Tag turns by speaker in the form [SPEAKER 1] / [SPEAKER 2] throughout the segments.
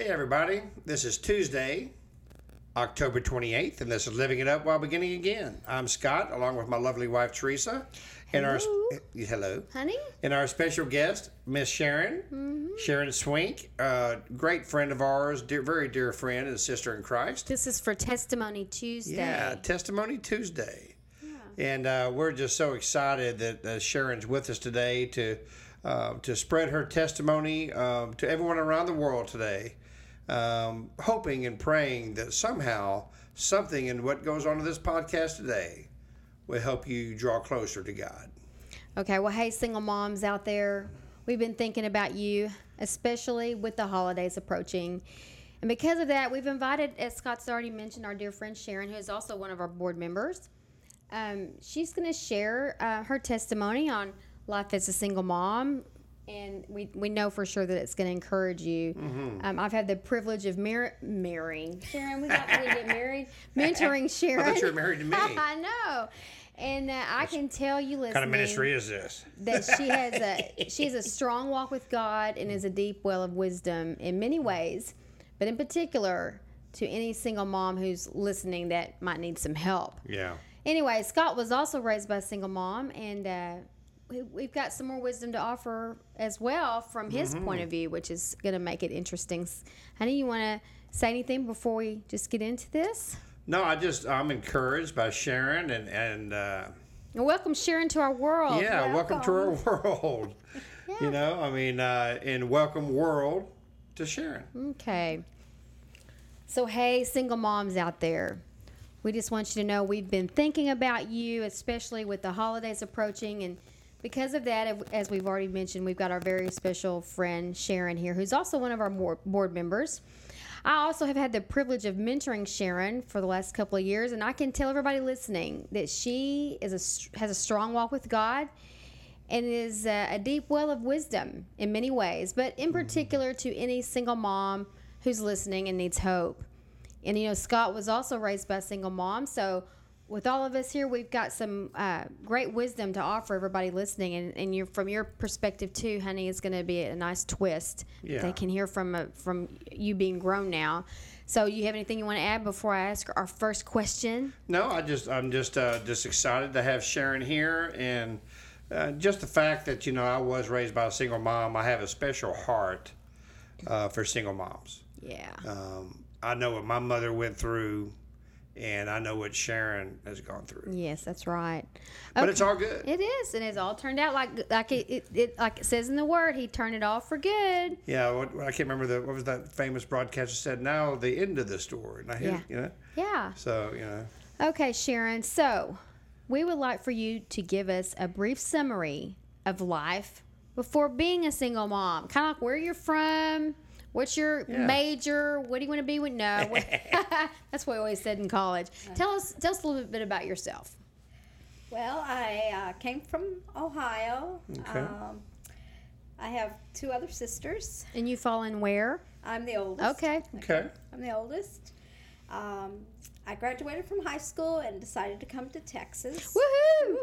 [SPEAKER 1] Hey, everybody. This is Tuesday, October 28th, and this is Living It Up While Beginning Again. I'm Scott, along with my lovely wife, Teresa. And our
[SPEAKER 2] Hello.
[SPEAKER 1] hello,
[SPEAKER 2] Honey?
[SPEAKER 1] and our special guest, Miss Sharon, Sharon Swink, uh, great friend of ours, dear, very dear friend and sister in Christ.
[SPEAKER 2] This is for Testimony Tuesday.
[SPEAKER 1] Yeah, Testimony Tuesday. yeah. And uh, we're just so excited that uh, Sharon's with us today to uh, to spread her testimony um, to everyone around the world today, um, hoping and praying that somehow something in what goes on in this podcast today will help you draw closer to God.
[SPEAKER 2] Okay, well, hey, single moms out there, we've been thinking about you, especially with the holidays approaching. And because of that, we've invited, as Scott's already mentioned, our dear friend Sharon, who is also one of our board members. Um, she's going to share uh, her testimony on life as a single mom. And we, we know for sure that it's going to encourage you. Um, I've had the privilege of mar- marrying Sharon. We got to get married, mentoring Sharon.
[SPEAKER 1] I thought you were married to me.
[SPEAKER 2] I know. And uh, I can tell you, listening,
[SPEAKER 1] What kind of ministry is this?
[SPEAKER 2] that she has a she has a strong walk with God and is a deep well of wisdom in many ways, but in particular to any single mom who's listening that might need some help.
[SPEAKER 1] Yeah.
[SPEAKER 2] Anyway, Scott was also raised by a single mom, and uh, we've got some more wisdom to offer as well from his point of view, which is going to make it interesting. Honey, you want to say anything before we just get into this?
[SPEAKER 1] No, I just I'm encouraged by Sharon and and. Uh,
[SPEAKER 2] And welcome Sharon to our world.
[SPEAKER 1] Yeah, welcome, to our world. You know, I mean, uh, in welcome world to Sharon.
[SPEAKER 2] Okay. So, hey, single moms out there, we just want you to know we've been thinking about you, especially with the holidays approaching. And because of that, as we've already mentioned, we've got our very special friend Sharon here, who's also one of our board members. I also have had the privilege of mentoring Sharon for the last couple of years, and I can tell everybody listening that she is a, has a strong walk with God and is a, a deep well of wisdom in many ways, but in mm-hmm. particular to any single mom who's listening and needs hope. And you know, Scott was also raised by a single mom, so with all of us here, we've got some uh, great wisdom to offer everybody listening, and, and from your perspective too, honey, it's going to be a nice twist.
[SPEAKER 1] Yeah.
[SPEAKER 2] They can hear from a, from you being grown now. So, you have anything you want to add before I ask our first question?
[SPEAKER 1] No, I just I'm just uh, just excited to have Sharon here, and uh, just the fact that you know I was raised by a single mom. I have a special heart uh, for single moms.
[SPEAKER 2] Yeah.
[SPEAKER 1] Um, I know what my mother went through, and I know what Sharon has gone through.
[SPEAKER 2] Yes, that's right.
[SPEAKER 1] But it's all good.
[SPEAKER 2] It is, and it's all turned out like like it, it, it like it says in the word. He turned it all for good.
[SPEAKER 1] Yeah, what, I can't remember the what was that famous broadcaster said. Now the end of the story. And I hit,
[SPEAKER 2] Yeah.
[SPEAKER 1] you know.
[SPEAKER 2] Yeah.
[SPEAKER 1] So you know.
[SPEAKER 2] Okay, Sharon. So we would like for you to give us a brief summary of life before being a single mom. Kind of like where you're from. What's your
[SPEAKER 1] Yeah.
[SPEAKER 2] major? What do you want to be when? No, that's what we always said in college. Tell us, tell us a little bit about yourself.
[SPEAKER 3] Well, I uh, came from Ohio.
[SPEAKER 1] Okay.
[SPEAKER 3] Um, I have two other sisters.
[SPEAKER 2] And you fall in where?
[SPEAKER 3] I'm the oldest.
[SPEAKER 2] Okay.
[SPEAKER 1] Okay.
[SPEAKER 3] I'm the oldest. Um, I graduated from high school and decided to come to Texas.
[SPEAKER 2] Woohoo!
[SPEAKER 3] Woohoo!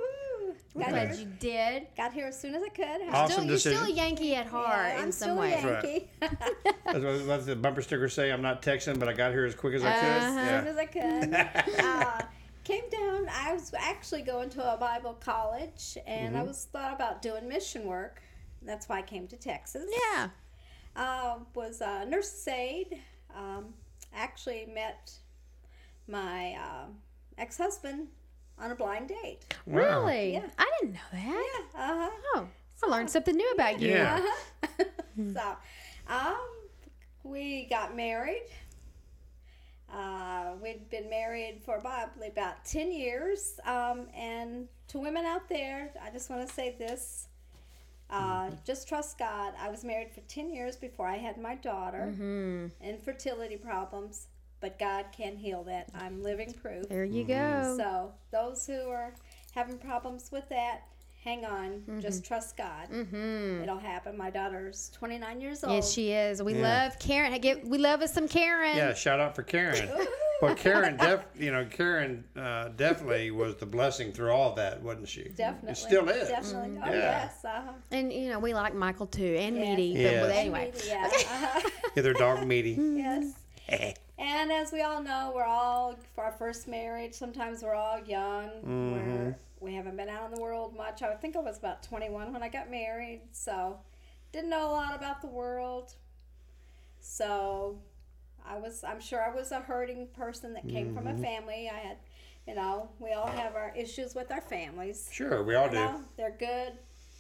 [SPEAKER 3] Got,
[SPEAKER 2] Glad
[SPEAKER 3] here,
[SPEAKER 2] you did.
[SPEAKER 3] got here as soon as I could.
[SPEAKER 1] Awesome
[SPEAKER 2] Still, you're still a. Yankee at heart
[SPEAKER 3] Yeah,
[SPEAKER 2] in
[SPEAKER 3] I'm
[SPEAKER 2] some
[SPEAKER 3] still
[SPEAKER 2] way.
[SPEAKER 3] a. Yankee.
[SPEAKER 1] That's what, what the bumper sticker say. I'm not Texan, but I got here as quick as I could.
[SPEAKER 2] Uh-huh.
[SPEAKER 3] as soon as I could. uh, came down. I was actually going to a Bible college, and
[SPEAKER 1] Mm-hmm.
[SPEAKER 3] I was thought about doing mission work. That's why I came to Texas.
[SPEAKER 2] Yeah.
[SPEAKER 3] uh, was a nurse's aide. Um, actually met my uh, ex-husband on a blind date.
[SPEAKER 1] Wow.
[SPEAKER 2] Really?
[SPEAKER 3] Yeah.
[SPEAKER 2] I didn't know that. Yeah.
[SPEAKER 3] Uh-huh.
[SPEAKER 2] Oh, I learned something new about you.
[SPEAKER 1] Yeah.
[SPEAKER 3] Uh-huh. so, um, we got married. Uh, we'd been married for probably about 10 years. Um, and to women out there, I just want to say this. Uh, Just trust God. I was married for 10 years before I had my daughter. Hmm. Infertility problems, but God can heal that. I'm living proof.
[SPEAKER 2] There you
[SPEAKER 1] Mm-hmm.
[SPEAKER 2] go.
[SPEAKER 3] So, those who are having problems with that, hang on. Just trust God. Mm-hmm. It'll happen. My daughter's 29 years old.
[SPEAKER 2] Yes, she is. We
[SPEAKER 1] Yeah.
[SPEAKER 2] love Karen. I get- We love us some Karen.
[SPEAKER 1] Yeah, shout out for Karen. but Karen, def, you know, Karen uh, definitely was the blessing through all that, wasn't she?
[SPEAKER 3] Definitely.
[SPEAKER 1] It still is.
[SPEAKER 3] Definitely. Oh,
[SPEAKER 1] Yeah.
[SPEAKER 3] yes. Uh-huh.
[SPEAKER 2] And you know we like Michael too, and
[SPEAKER 3] Yes.
[SPEAKER 2] Meaty. But
[SPEAKER 1] Yes.
[SPEAKER 2] well,
[SPEAKER 1] And
[SPEAKER 2] anyway,
[SPEAKER 3] Yeah. Uh-huh.
[SPEAKER 1] Yeah, they're dog meaty.
[SPEAKER 3] yes. And as we all know, we're all for our first marriage. Sometimes we're all young. We're, mm-hmm. we haven't been out in the world much. I think I was about 21 when I got married, so didn't know a lot about the world. So I was, I'm sure I was a hurting person that came from a mm-hmm. family. I had, you know, we all have our issues with our families.
[SPEAKER 1] Sure, we all
[SPEAKER 3] You
[SPEAKER 1] do.
[SPEAKER 3] know, they're good,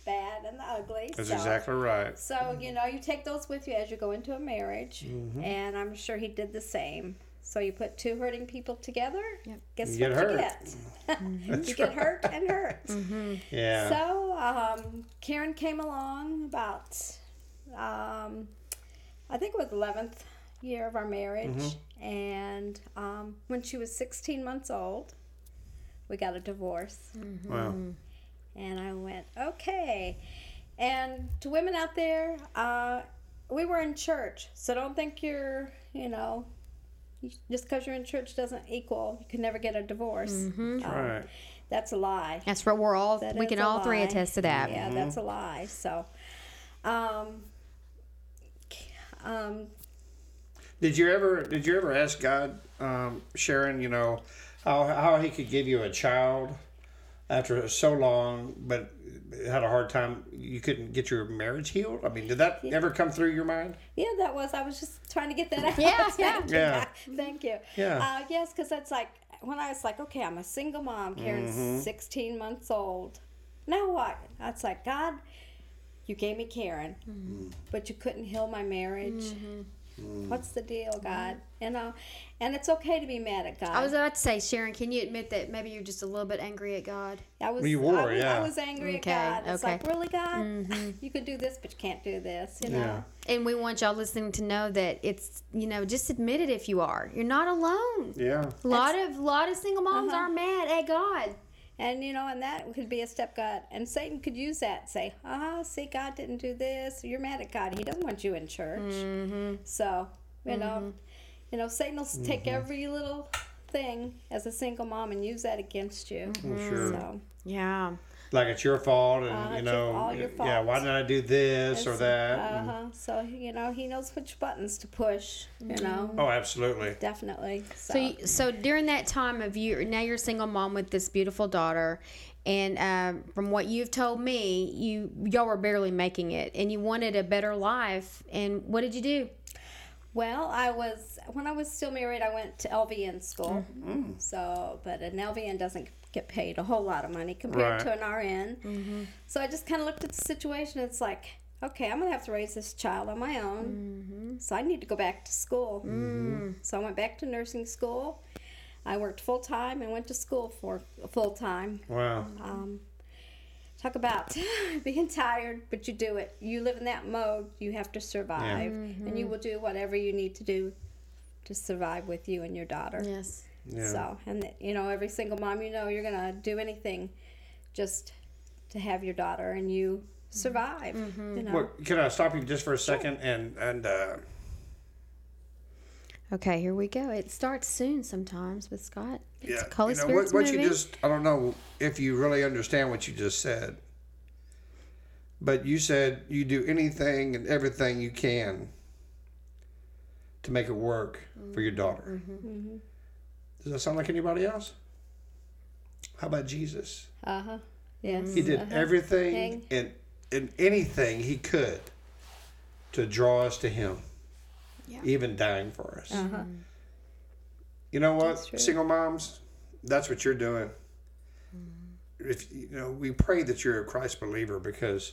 [SPEAKER 3] bad, and the ugly.
[SPEAKER 1] That's
[SPEAKER 3] so.
[SPEAKER 1] exactly right.
[SPEAKER 3] So, you know, you take those with you as you go into a marriage, and I'm sure he did the same. So you put two hurting people together,
[SPEAKER 2] Yep.
[SPEAKER 3] guess
[SPEAKER 1] You
[SPEAKER 3] what
[SPEAKER 1] get
[SPEAKER 3] you
[SPEAKER 1] hurt.
[SPEAKER 3] get?
[SPEAKER 1] That's
[SPEAKER 3] you get hurt and hurt.
[SPEAKER 1] Yeah.
[SPEAKER 3] So um, Karen came along about, um, I think it was 11th year of our marriage,
[SPEAKER 1] Mm-hmm.
[SPEAKER 3] and um, when she was 16 months old, we got a divorce.
[SPEAKER 1] wow.
[SPEAKER 3] And I went, okay. And to women out there, uh, we were in church, so don't think you're, you know, just because you're in church doesn't equal you can never get a divorce. Um,
[SPEAKER 1] Right.
[SPEAKER 3] That's a lie.
[SPEAKER 2] that's what we're all.
[SPEAKER 3] That
[SPEAKER 2] we can
[SPEAKER 3] a
[SPEAKER 2] all three attest to that.
[SPEAKER 3] Yeah, that's a lie. So, um, um,
[SPEAKER 1] Did you ever did you ever ask God, um, Sharon, you know, how how he could give you a child after so long but had a hard time you couldn't get your marriage healed? I mean, did that ever come through your mind?
[SPEAKER 3] yeah, that was. I was just trying to get that out.
[SPEAKER 2] Yeah,
[SPEAKER 3] Thank you.
[SPEAKER 1] yeah.
[SPEAKER 3] Thank you.
[SPEAKER 1] Yeah.
[SPEAKER 3] Uh, yes, because that's like when I was like, okay, I'm a single mom. Karen's
[SPEAKER 1] Mm-hmm.
[SPEAKER 3] 16 months old. Now what? That's like God. You gave me Karen,
[SPEAKER 1] Mm-hmm.
[SPEAKER 3] but you couldn't heal my marriage. Mm. What's the deal, mm. God? You know, and it's okay to be mad at God.
[SPEAKER 2] I was about to say, Sharon, can you admit that maybe you're just a little bit angry at God?
[SPEAKER 3] I was,
[SPEAKER 1] You were,
[SPEAKER 3] I was,
[SPEAKER 1] yeah.
[SPEAKER 3] I was angry
[SPEAKER 2] Okay,
[SPEAKER 3] at God. It's
[SPEAKER 2] okay.
[SPEAKER 3] like, really, God? Mm-hmm. You could do this, but you can't do this. You know.
[SPEAKER 1] Yeah.
[SPEAKER 2] And we want y'all listening to know that it's you know just admit it if you are. You're not alone.
[SPEAKER 1] Yeah.
[SPEAKER 2] A lot of lot of single moms
[SPEAKER 3] Uh-huh.
[SPEAKER 2] are mad at God.
[SPEAKER 3] And you know, and that could be a step God, and Satan could use that. Say, "Ah, see, God didn't do this. You're mad at God. He doesn't want you in church."
[SPEAKER 2] Mm-hmm.
[SPEAKER 3] So, you know, you know, Satan will s take every little thing as a single mom and use that against you.
[SPEAKER 1] I'm sure.
[SPEAKER 3] So,
[SPEAKER 2] Yeah.
[SPEAKER 1] Like it's your fault, and
[SPEAKER 3] Uh,
[SPEAKER 1] you know,
[SPEAKER 3] all your
[SPEAKER 1] yeah. Why
[SPEAKER 3] fault.
[SPEAKER 1] did I do this or that?
[SPEAKER 3] Uh-huh. So you know, he knows which buttons to push. You know,
[SPEAKER 1] Oh, absolutely.
[SPEAKER 3] definitely. So,
[SPEAKER 2] So, you- so during that time of you, now you're a single mom with this beautiful daughter, and um, from what you've told me, you y'all were barely making it, and you wanted a better life. And what did you do?
[SPEAKER 3] Well, I was when I was still married. I went to LVN school. So, but an LVN doesn't get paid a whole lot of money compared to an RN. Mm-hmm. So I just kind of looked at the situation. It's like, okay, I'm gonna have to raise this child on my own. Mm-hmm. So I need to go back to school. Mm-hmm. So I went back to nursing school. I worked full time and went to school for full time.
[SPEAKER 1] Wow.
[SPEAKER 3] Um, talk about being tired, but you do it. You live in that mode. You have to survive, and you will do whatever you need to do to survive with you and your daughter.
[SPEAKER 2] Yes.
[SPEAKER 1] Yeah.
[SPEAKER 3] So, and you know, every single mom, you know, you're gonna do anything just to have your daughter and you survive. You know.
[SPEAKER 1] Well, can I stop you just for a second and and uh,
[SPEAKER 2] Okay, here we go. It starts soon sometimes with Scott. It's
[SPEAKER 1] yeah,
[SPEAKER 2] Holy
[SPEAKER 1] you know
[SPEAKER 2] Spirit's
[SPEAKER 1] what, what you just I don't know if you really understand what you just said, but you said you do anything and everything you can to make it work for your daughter.
[SPEAKER 3] Mm-hmm.
[SPEAKER 1] Does that sound like anybody else? How about Jesus?
[SPEAKER 3] Uh huh. Yes.
[SPEAKER 1] He did
[SPEAKER 3] uh-huh.
[SPEAKER 1] everything and and anything he could to draw us to him,
[SPEAKER 2] Yeah.
[SPEAKER 1] even dying for us.
[SPEAKER 3] Uh huh.
[SPEAKER 1] You know what, single moms, that's what you're doing. If you know, we pray that you're a Christ believer because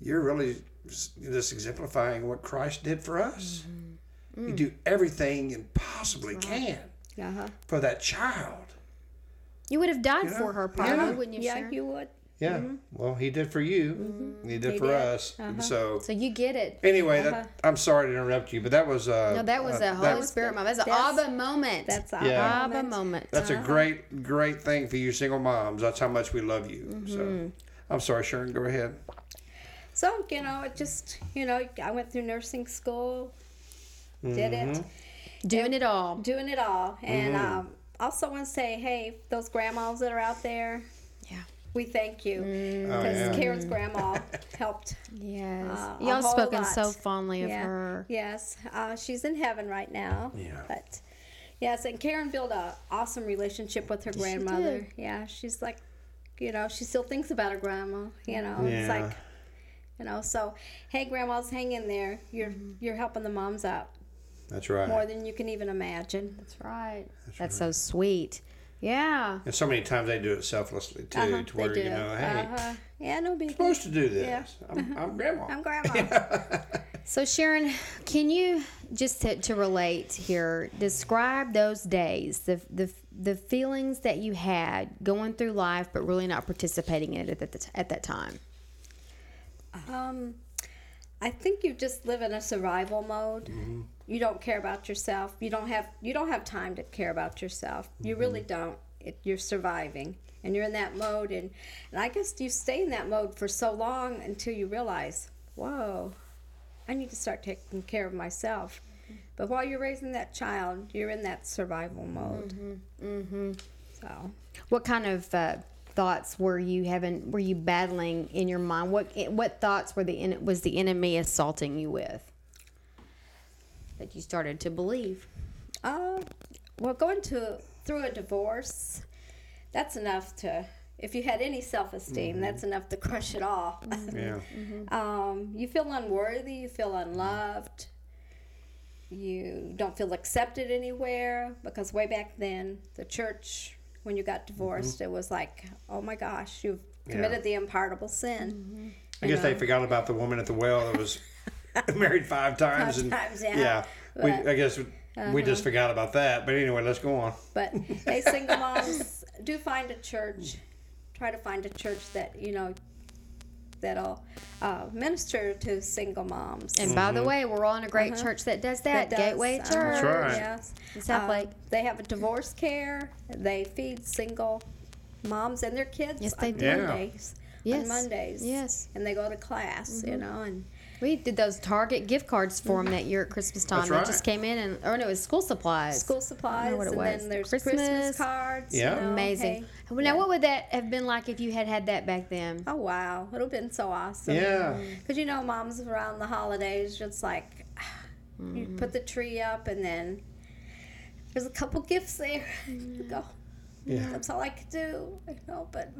[SPEAKER 1] you're really just exemplifying what Christ did for us. You do everything you possibly can
[SPEAKER 3] Uh huh.
[SPEAKER 1] for that child.
[SPEAKER 2] You would have died
[SPEAKER 1] Yeah.
[SPEAKER 2] for her, probably,
[SPEAKER 1] Yeah.
[SPEAKER 2] wouldn't you,
[SPEAKER 3] Yeah,
[SPEAKER 2] Sharon?
[SPEAKER 3] you would.
[SPEAKER 1] Yeah. Well, he did for you. He did
[SPEAKER 3] He
[SPEAKER 1] for
[SPEAKER 3] did.
[SPEAKER 1] us. So
[SPEAKER 2] So you get it.
[SPEAKER 1] anyway, that I'm sorry to interrupt you, but that was uh
[SPEAKER 2] No, that was
[SPEAKER 1] uh,
[SPEAKER 2] a Holy
[SPEAKER 1] that-
[SPEAKER 2] Spirit moment. That's an
[SPEAKER 3] That's-
[SPEAKER 2] Abba moment.
[SPEAKER 3] That's our
[SPEAKER 1] Yeah.
[SPEAKER 2] Abba
[SPEAKER 3] moment.
[SPEAKER 2] moment.
[SPEAKER 1] That's a great, great thing for you single moms. That's how much we love you.
[SPEAKER 2] Mm-hmm.
[SPEAKER 1] So I'm sorry, Sharon. Go ahead.
[SPEAKER 3] So, you know, it just, you know, I went through nursing school, did
[SPEAKER 1] Mm-hmm.
[SPEAKER 3] it,
[SPEAKER 2] Doing it all.
[SPEAKER 3] doing it all. And
[SPEAKER 1] Mm-hmm.
[SPEAKER 3] um, also want to say, hey, those grandmas that are out there,
[SPEAKER 2] Yeah.
[SPEAKER 3] we thank you.
[SPEAKER 1] Oh,
[SPEAKER 3] Because
[SPEAKER 1] yeah.
[SPEAKER 3] Karen's grandma helped.
[SPEAKER 2] Yes.
[SPEAKER 3] Uh,
[SPEAKER 2] Y'all
[SPEAKER 3] whole
[SPEAKER 2] spoken
[SPEAKER 3] lot.
[SPEAKER 2] so fondly of
[SPEAKER 3] yeah.
[SPEAKER 2] her.
[SPEAKER 3] Yes. Uh, she's in heaven right now.
[SPEAKER 1] Yeah.
[SPEAKER 3] But, yes, and Karen built an awesome relationship with her grandmother. Yeah, she's like, you know, she still thinks about her grandma. You know, it's like, you know, so hey, grandmas, hang in there. You're
[SPEAKER 2] Mm-hmm.
[SPEAKER 3] you're helping the moms out
[SPEAKER 1] That's right.
[SPEAKER 3] more than you can even imagine.
[SPEAKER 2] That's right. That's, so sweet. Yeah.
[SPEAKER 1] and so many times they do it selflessly too,
[SPEAKER 3] Uh-huh,
[SPEAKER 1] to where you know, hey,
[SPEAKER 3] Uh-huh. Yeah, no big.
[SPEAKER 1] supposed to do this.
[SPEAKER 3] Yeah.
[SPEAKER 1] I'm, I'm grandma.
[SPEAKER 3] I'm grandma.
[SPEAKER 2] So Sharon, can you just to, to relate here, describe those days, the the the feelings that you had going through life, but really not participating in it at the, at that time.
[SPEAKER 3] Um, I think you just live in a survival mode. You don't care about yourself. You don't have you don't have time to care about yourself. You really don't. It, you're surviving, and you're in that mode, and and I guess you stay in that mode for so long until you realize, whoa, I need to start taking care of myself. But while you're raising that child, you're in that survival mode. Mm-hmm. So.
[SPEAKER 2] What kind of uh, thoughts were you having? Were you battling in your mind? What what thoughts were the was the enemy assaulting you with? That you started to believe.
[SPEAKER 3] Uh, well, going to through a divorce, that's enough to. If you had any self-esteem, mm-hmm. that's enough to crush it all. Mm-hmm.
[SPEAKER 1] yeah. Mm-hmm.
[SPEAKER 3] um, you feel unworthy. You feel unloved. You don't feel accepted anywhere because way back then, the church, when you got divorced, it was like, oh my gosh, you've committed the unpardonable sin.
[SPEAKER 1] I guess they forgot about the woman at the well that was married five times.
[SPEAKER 3] Five
[SPEAKER 1] and
[SPEAKER 3] times, yeah.
[SPEAKER 1] we,
[SPEAKER 3] But-
[SPEAKER 1] I guess we just forgot about that. But anyway, let's go on.
[SPEAKER 3] But hey, single moms, do find a church. Try to find a church that you know that'll uh, minister to single moms.
[SPEAKER 2] And by the way, we're all in a great church that does that.
[SPEAKER 3] That does,
[SPEAKER 2] Gateway
[SPEAKER 3] uh,
[SPEAKER 2] Church.
[SPEAKER 1] right.
[SPEAKER 3] Yes.
[SPEAKER 2] In South
[SPEAKER 3] Uh,
[SPEAKER 2] Lake.
[SPEAKER 3] They have a divorce care. They feed single moms and their kids
[SPEAKER 2] Yes, they
[SPEAKER 3] on
[SPEAKER 2] do.
[SPEAKER 1] Yeah.
[SPEAKER 3] Mondays.
[SPEAKER 2] Yes.
[SPEAKER 3] On Mondays.
[SPEAKER 2] Yes.
[SPEAKER 3] And they go to class, you know, and
[SPEAKER 2] We did those Target gift cards for them mm-hmm. that year at Christmas time.
[SPEAKER 1] That's
[SPEAKER 2] They
[SPEAKER 1] right.
[SPEAKER 2] just came in and, or no, it was school supplies.
[SPEAKER 3] school supplies.
[SPEAKER 2] what it
[SPEAKER 3] and
[SPEAKER 2] was.
[SPEAKER 3] then there's
[SPEAKER 2] Christmas.
[SPEAKER 3] Christmas, cards.
[SPEAKER 1] Yeah.
[SPEAKER 3] You know,
[SPEAKER 2] Amazing.
[SPEAKER 3] hey.
[SPEAKER 2] Well, Now, what would that have been like if you had had that back then?
[SPEAKER 3] Oh wow, it'll have been so awesome.
[SPEAKER 1] Yeah. Mm.
[SPEAKER 3] Because you know, moms around the holidays, just like you put mm-hmm. the tree up, and then there's a couple gifts there. You mm-hmm. go.
[SPEAKER 1] Yeah.
[SPEAKER 3] That's all I could do. You know, but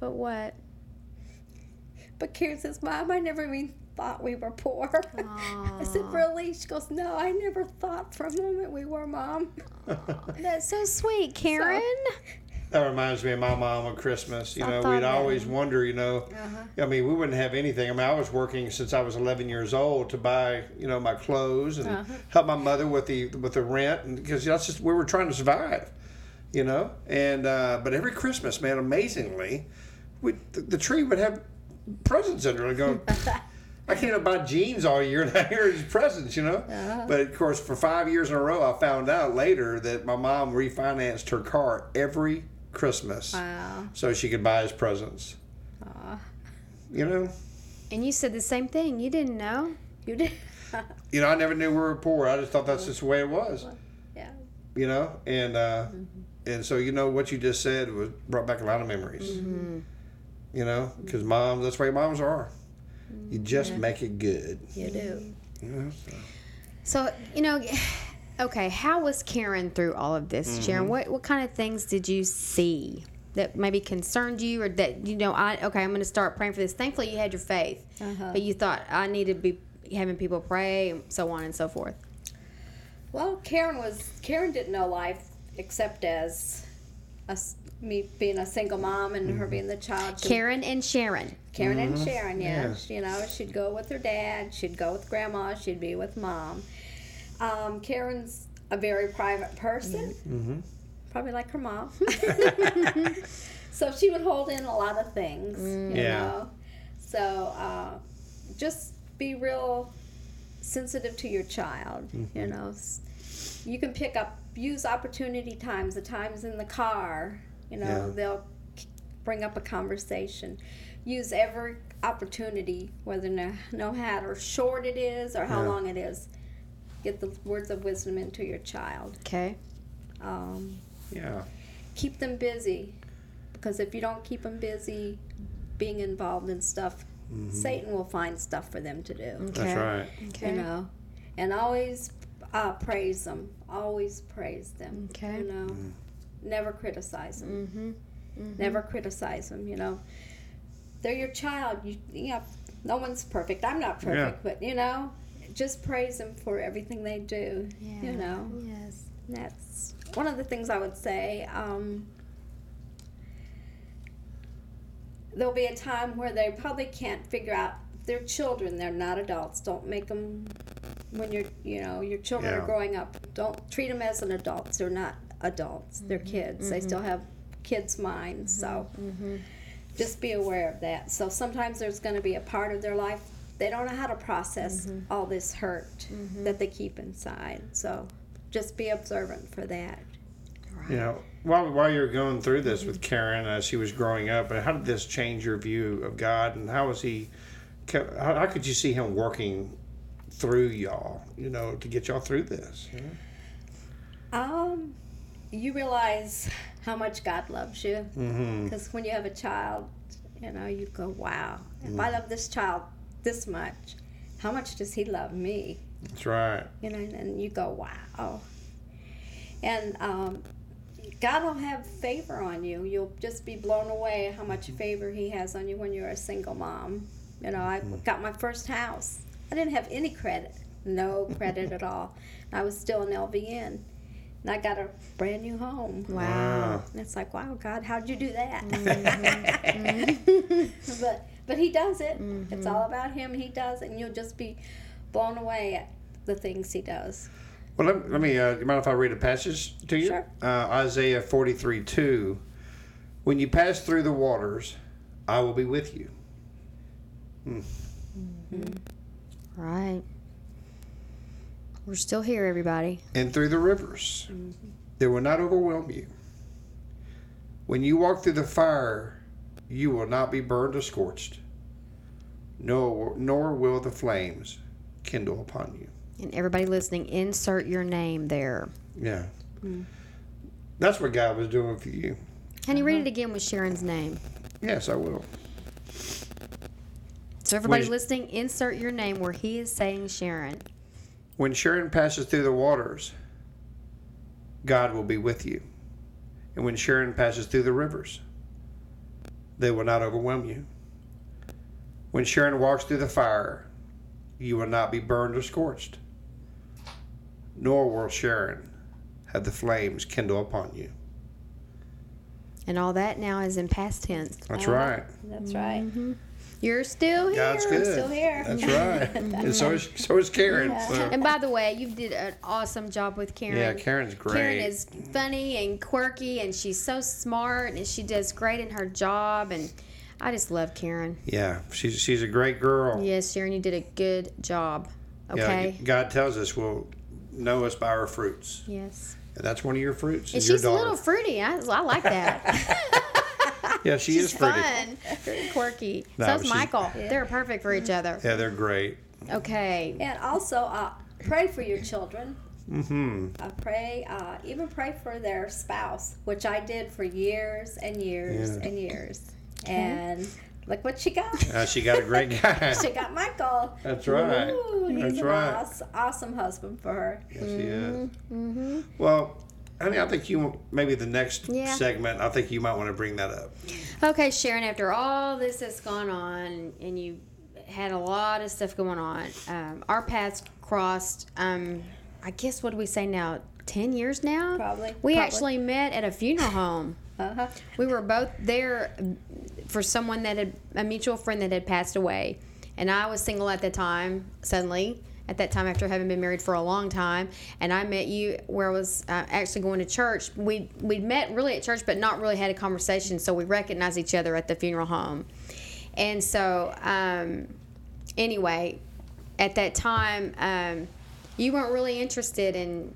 [SPEAKER 2] But what?
[SPEAKER 3] but Karen says, "Mom, I never even thought we were poor." I said, "Really?" She goes, "No, I never thought for a moment we were, Mom."
[SPEAKER 2] That's so sweet, Karen.
[SPEAKER 1] That reminds me of my mom on Christmas. You
[SPEAKER 2] I
[SPEAKER 1] know, we'd
[SPEAKER 2] that.
[SPEAKER 1] always wonder, you know,
[SPEAKER 3] Uh-huh.
[SPEAKER 1] I mean, we wouldn't have anything. I mean, I was working since I was 11 years old to buy, you know, my clothes and
[SPEAKER 3] Uh-huh.
[SPEAKER 1] help my mother with the with the rent, and because that's just we were trying to survive, you know. And uh, but every Christmas, man, amazingly, we the, the tree would have presents under it. and Go, I can't buy jeans all year, and I hear these presents, you know.
[SPEAKER 3] Uh-huh.
[SPEAKER 1] But of course, for five years in a row, I found out later that my mom refinanced her car every Christmas
[SPEAKER 3] Wow.
[SPEAKER 1] so she could buy his presents.
[SPEAKER 3] Aw.
[SPEAKER 1] You know,
[SPEAKER 2] And you said the same thing. You didn't know.
[SPEAKER 3] You did.
[SPEAKER 1] you know, I never knew we were poor. I just thought that's just the way it was.
[SPEAKER 3] yeah.
[SPEAKER 1] You know, and uh, and so you know what you just said was brought back a lot of memories. You know, because moms, that's the way moms are. You just make it good.
[SPEAKER 3] You do.
[SPEAKER 1] You know, so.
[SPEAKER 2] So, you know, okay, how was Karen through all of this,
[SPEAKER 1] Mm-hmm.
[SPEAKER 2] Sharon? What what kind of things did you see that maybe concerned you or that you know, I okay, I'm going to start praying for this. Thankfully, you had your faith.
[SPEAKER 3] Uh-huh.
[SPEAKER 2] But you thought I need to be having people pray and so on and so forth.
[SPEAKER 3] Well, Karen was Karen didn't know life except as a s me being a single mom and her mm-hmm. being the child. She-
[SPEAKER 2] Karen and Sharon.
[SPEAKER 3] Karen and mm-hmm. Sharon, yeah.
[SPEAKER 1] Yes.
[SPEAKER 3] You know, she'd go with her dad, she'd go with grandma, she'd be with mom. Um, Karen's a very private person. Mm-hmm. probably like her mom. so she would hold in a lot of things, you mm.
[SPEAKER 1] Yeah.
[SPEAKER 3] know. So uh, just be real sensitive to your child, you know. You can pick up, use opportunity times, the times in the car, you know,
[SPEAKER 1] Yeah.
[SPEAKER 3] they'll bring up a conversation. Use every opportunity, whether no, no matter short it is or how
[SPEAKER 1] Yeah.
[SPEAKER 3] long it is. Get the words of wisdom into your child.
[SPEAKER 2] Okay.
[SPEAKER 3] Um,
[SPEAKER 1] Yeah.
[SPEAKER 3] keep them busy because if you don't keep them busy being involved in stuff satan will find stuff for them to do
[SPEAKER 1] That's right.
[SPEAKER 2] Okay.
[SPEAKER 3] you know and always uh, praise them always praise them
[SPEAKER 2] Okay.
[SPEAKER 3] you know never criticize them
[SPEAKER 2] Mm-hmm.
[SPEAKER 3] never criticize them you know they're your child you, you know no one's perfect i'm not perfect but you know just praise them for everything they do
[SPEAKER 2] Yeah.
[SPEAKER 3] you know
[SPEAKER 2] Yes.
[SPEAKER 3] that's one of the things I would say. Um, there'll be a time where they probably can't figure out they're children. They're not adults. Don't make them when you're you know your children
[SPEAKER 1] Yeah.
[SPEAKER 3] are growing up. Don't treat them as an adults. They're not adults. They're mm-hmm. kids. They mm-hmm. still have kids' minds. So mm-hmm. just be aware of that. So sometimes there's going to be a part of their life they don't know how to process all this hurt that they keep inside. So just be observant for that.
[SPEAKER 1] You know, while while you're going through this with Karen as she was growing up, and how did this change your view of God, and how was he? How, how could you see him working through y'all? You know, to get y'all through this. you know?
[SPEAKER 3] Um, you realize how much God loves you
[SPEAKER 1] Mm-hmm.
[SPEAKER 3] because when you have a child, you know you go, "Wow, if I love this child this much, how much does He love me?"
[SPEAKER 1] That's right.
[SPEAKER 3] You know, and you go, "Wow," and um, God will have favor on you. You'll just be blown away how much favor He has on you when you're a single mom. You know, I got my first house. I didn't have any credit, no credit at all. I was still an LVN. And I got a brand new home.
[SPEAKER 2] Wow.
[SPEAKER 3] And it's like, wow, God, how'd you do that?
[SPEAKER 2] Mm-hmm.
[SPEAKER 3] but but He does it. It's all about Him. He does it, and you'll just be blown away at the things He does.
[SPEAKER 1] Well, let, let me. Uh, do you mind if I read a passage to you?
[SPEAKER 3] Sure.
[SPEAKER 1] Uh, Isaiah forty-three two. When you pass through the waters, I will be with you.
[SPEAKER 2] Right. We're still here, everybody.
[SPEAKER 1] and through the rivers. Mm-hmm. They will not overwhelm you. When you walk through the fire, you will not be burned or scorched, nor, nor will the flames kindle upon you.
[SPEAKER 2] And everybody listening, insert your name there.
[SPEAKER 1] Yeah. Mm. That's what God was doing for you.
[SPEAKER 2] Can you read it mm-hmm. again with Sharon's name?
[SPEAKER 1] Yes, I will.
[SPEAKER 2] So everybody
[SPEAKER 1] When-
[SPEAKER 2] listening, insert your name where he is saying Sharon.
[SPEAKER 1] When Sharon passes through the waters, God will be with you. And when Sharon passes through the rivers, they will not overwhelm you. When Sharon walks through the fire, you will not be burned or scorched, nor will Sharon have the flames kindle upon you.
[SPEAKER 2] And all that now is in past tense.
[SPEAKER 1] That's right.
[SPEAKER 3] That's right. Mm-hmm.
[SPEAKER 2] You're still here.
[SPEAKER 1] God's good.
[SPEAKER 3] still here.
[SPEAKER 1] That's right. and so is, so is Karen. So-
[SPEAKER 2] And by the way, you did an awesome job with Karen.
[SPEAKER 1] yeah, Karen's great.
[SPEAKER 2] Karen is funny and quirky, and she's so smart, and she does great in her job. And I just love Karen.
[SPEAKER 1] yeah, she's she's a great girl.
[SPEAKER 2] Yes, Sharon, you did a good job.
[SPEAKER 1] Yeah,
[SPEAKER 2] Okay.
[SPEAKER 1] God tells us we'll know us by our fruits.
[SPEAKER 2] Yes.
[SPEAKER 1] And that's one of your fruits.
[SPEAKER 2] And
[SPEAKER 1] your
[SPEAKER 2] she's a little fruity. I, I like that.
[SPEAKER 1] yeah, she
[SPEAKER 2] she's
[SPEAKER 1] is pretty.
[SPEAKER 2] fun. Very quirky.
[SPEAKER 1] No,
[SPEAKER 2] So's
[SPEAKER 1] she's-
[SPEAKER 2] Michael. They're perfect for each other.
[SPEAKER 1] Yeah, they're great.
[SPEAKER 2] Okay.
[SPEAKER 3] And also, uh, pray for your children.
[SPEAKER 1] Mm-hmm.
[SPEAKER 3] Uh, pray, uh, even pray for their spouse, which I did for years and years
[SPEAKER 1] Yeah.
[SPEAKER 3] and years. And look what she got.
[SPEAKER 1] Uh, she got a great guy.
[SPEAKER 3] she got Michael.
[SPEAKER 1] That's right.
[SPEAKER 3] Ooh, he's
[SPEAKER 1] That's
[SPEAKER 3] an
[SPEAKER 1] right.
[SPEAKER 3] awesome, awesome husband for her.
[SPEAKER 1] yes, he is.
[SPEAKER 2] Mm-hmm.
[SPEAKER 1] Well, honey, I think you maybe the next
[SPEAKER 2] Yeah.
[SPEAKER 1] segment. I think you might want to bring that up.
[SPEAKER 2] Okay, Sharon, after all this has gone on and you had a lot of stuff going on, um, our paths crossed, um, I guess, what do we say now? 10 years now?
[SPEAKER 3] Probably,
[SPEAKER 2] We
[SPEAKER 3] probably.
[SPEAKER 2] actually met at a funeral home.
[SPEAKER 3] Uh-huh.
[SPEAKER 2] We were both there for someone that had, a mutual friend that had passed away. And I was single at the time, suddenly. At that time after having been married for a long time. And I met you where I was uh, actually going to church. We we met really at church, but not really had a conversation. So we recognized each other at the funeral home. And so, um, anyway, at that time, um, you weren't really interested in,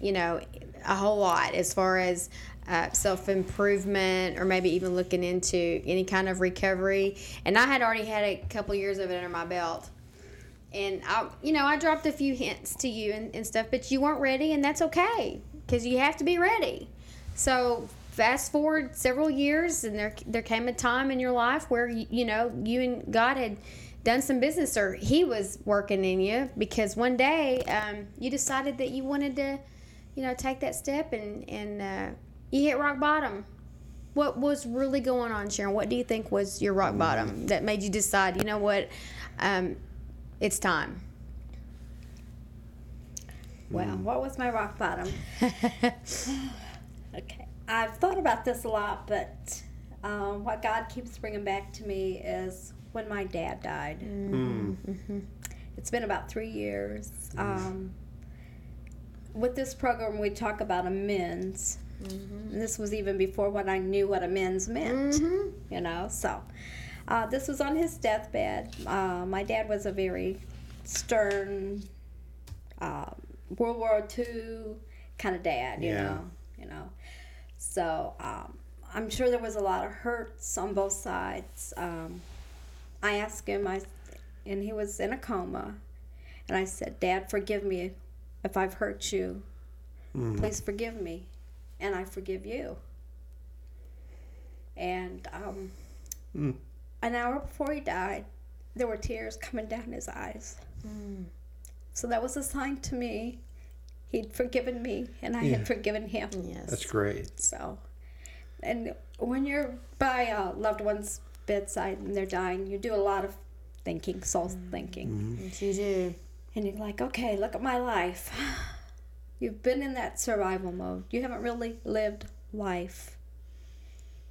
[SPEAKER 2] you know, a whole lot as far as uh, self improvement or maybe even looking into any kind of recovery. And I had already had a couple years of it under my belt. And I, you know, I dropped a few hints to you and, and stuff, but you weren't ready, and that's okay because you have to be ready. So fast forward several years, and there there came a time in your life where you, you know you and God had done some business, or He was working in you because one day um, you decided that you wanted to, you know, take that step, and and uh, you hit rock bottom. What was really going on, Sharon? What do you think was your rock bottom that made you decide, you know what, um, it's time?
[SPEAKER 3] Well, what was my rock bottom? Okay. I've thought about this a lot, but um, what God keeps bringing back to me is when my dad died.
[SPEAKER 1] Mm.
[SPEAKER 3] It's been about three years. Um, with this program, we talk about amends. And this was even before when I knew what amends meant, you know. So, uh, this was on his deathbed. Uh, my dad was a very stern, um, World War II kind of dad, you
[SPEAKER 1] Yeah.
[SPEAKER 3] know. You know, so um, I'm sure there was a lot of hurts on both sides. Um, I asked him, I, and he was in a coma, and I said, "Dad, forgive me if I've hurt you. Please forgive me, and I forgive you." And um,
[SPEAKER 1] Mm.
[SPEAKER 3] An hour before he died, there were tears coming down his eyes. Mm. So that was a sign to me. He'd forgiven me, and I
[SPEAKER 1] Yeah.
[SPEAKER 3] had forgiven him.
[SPEAKER 2] Yes.
[SPEAKER 1] That's great.
[SPEAKER 3] So, and when you're by a loved one's bedside and they're dying, you do a lot of thinking, soul mm. thinking. Mm-hmm.
[SPEAKER 2] Yes, you do.
[SPEAKER 3] And you're like, okay, look at my life. You've been in that survival mode. You haven't really lived life.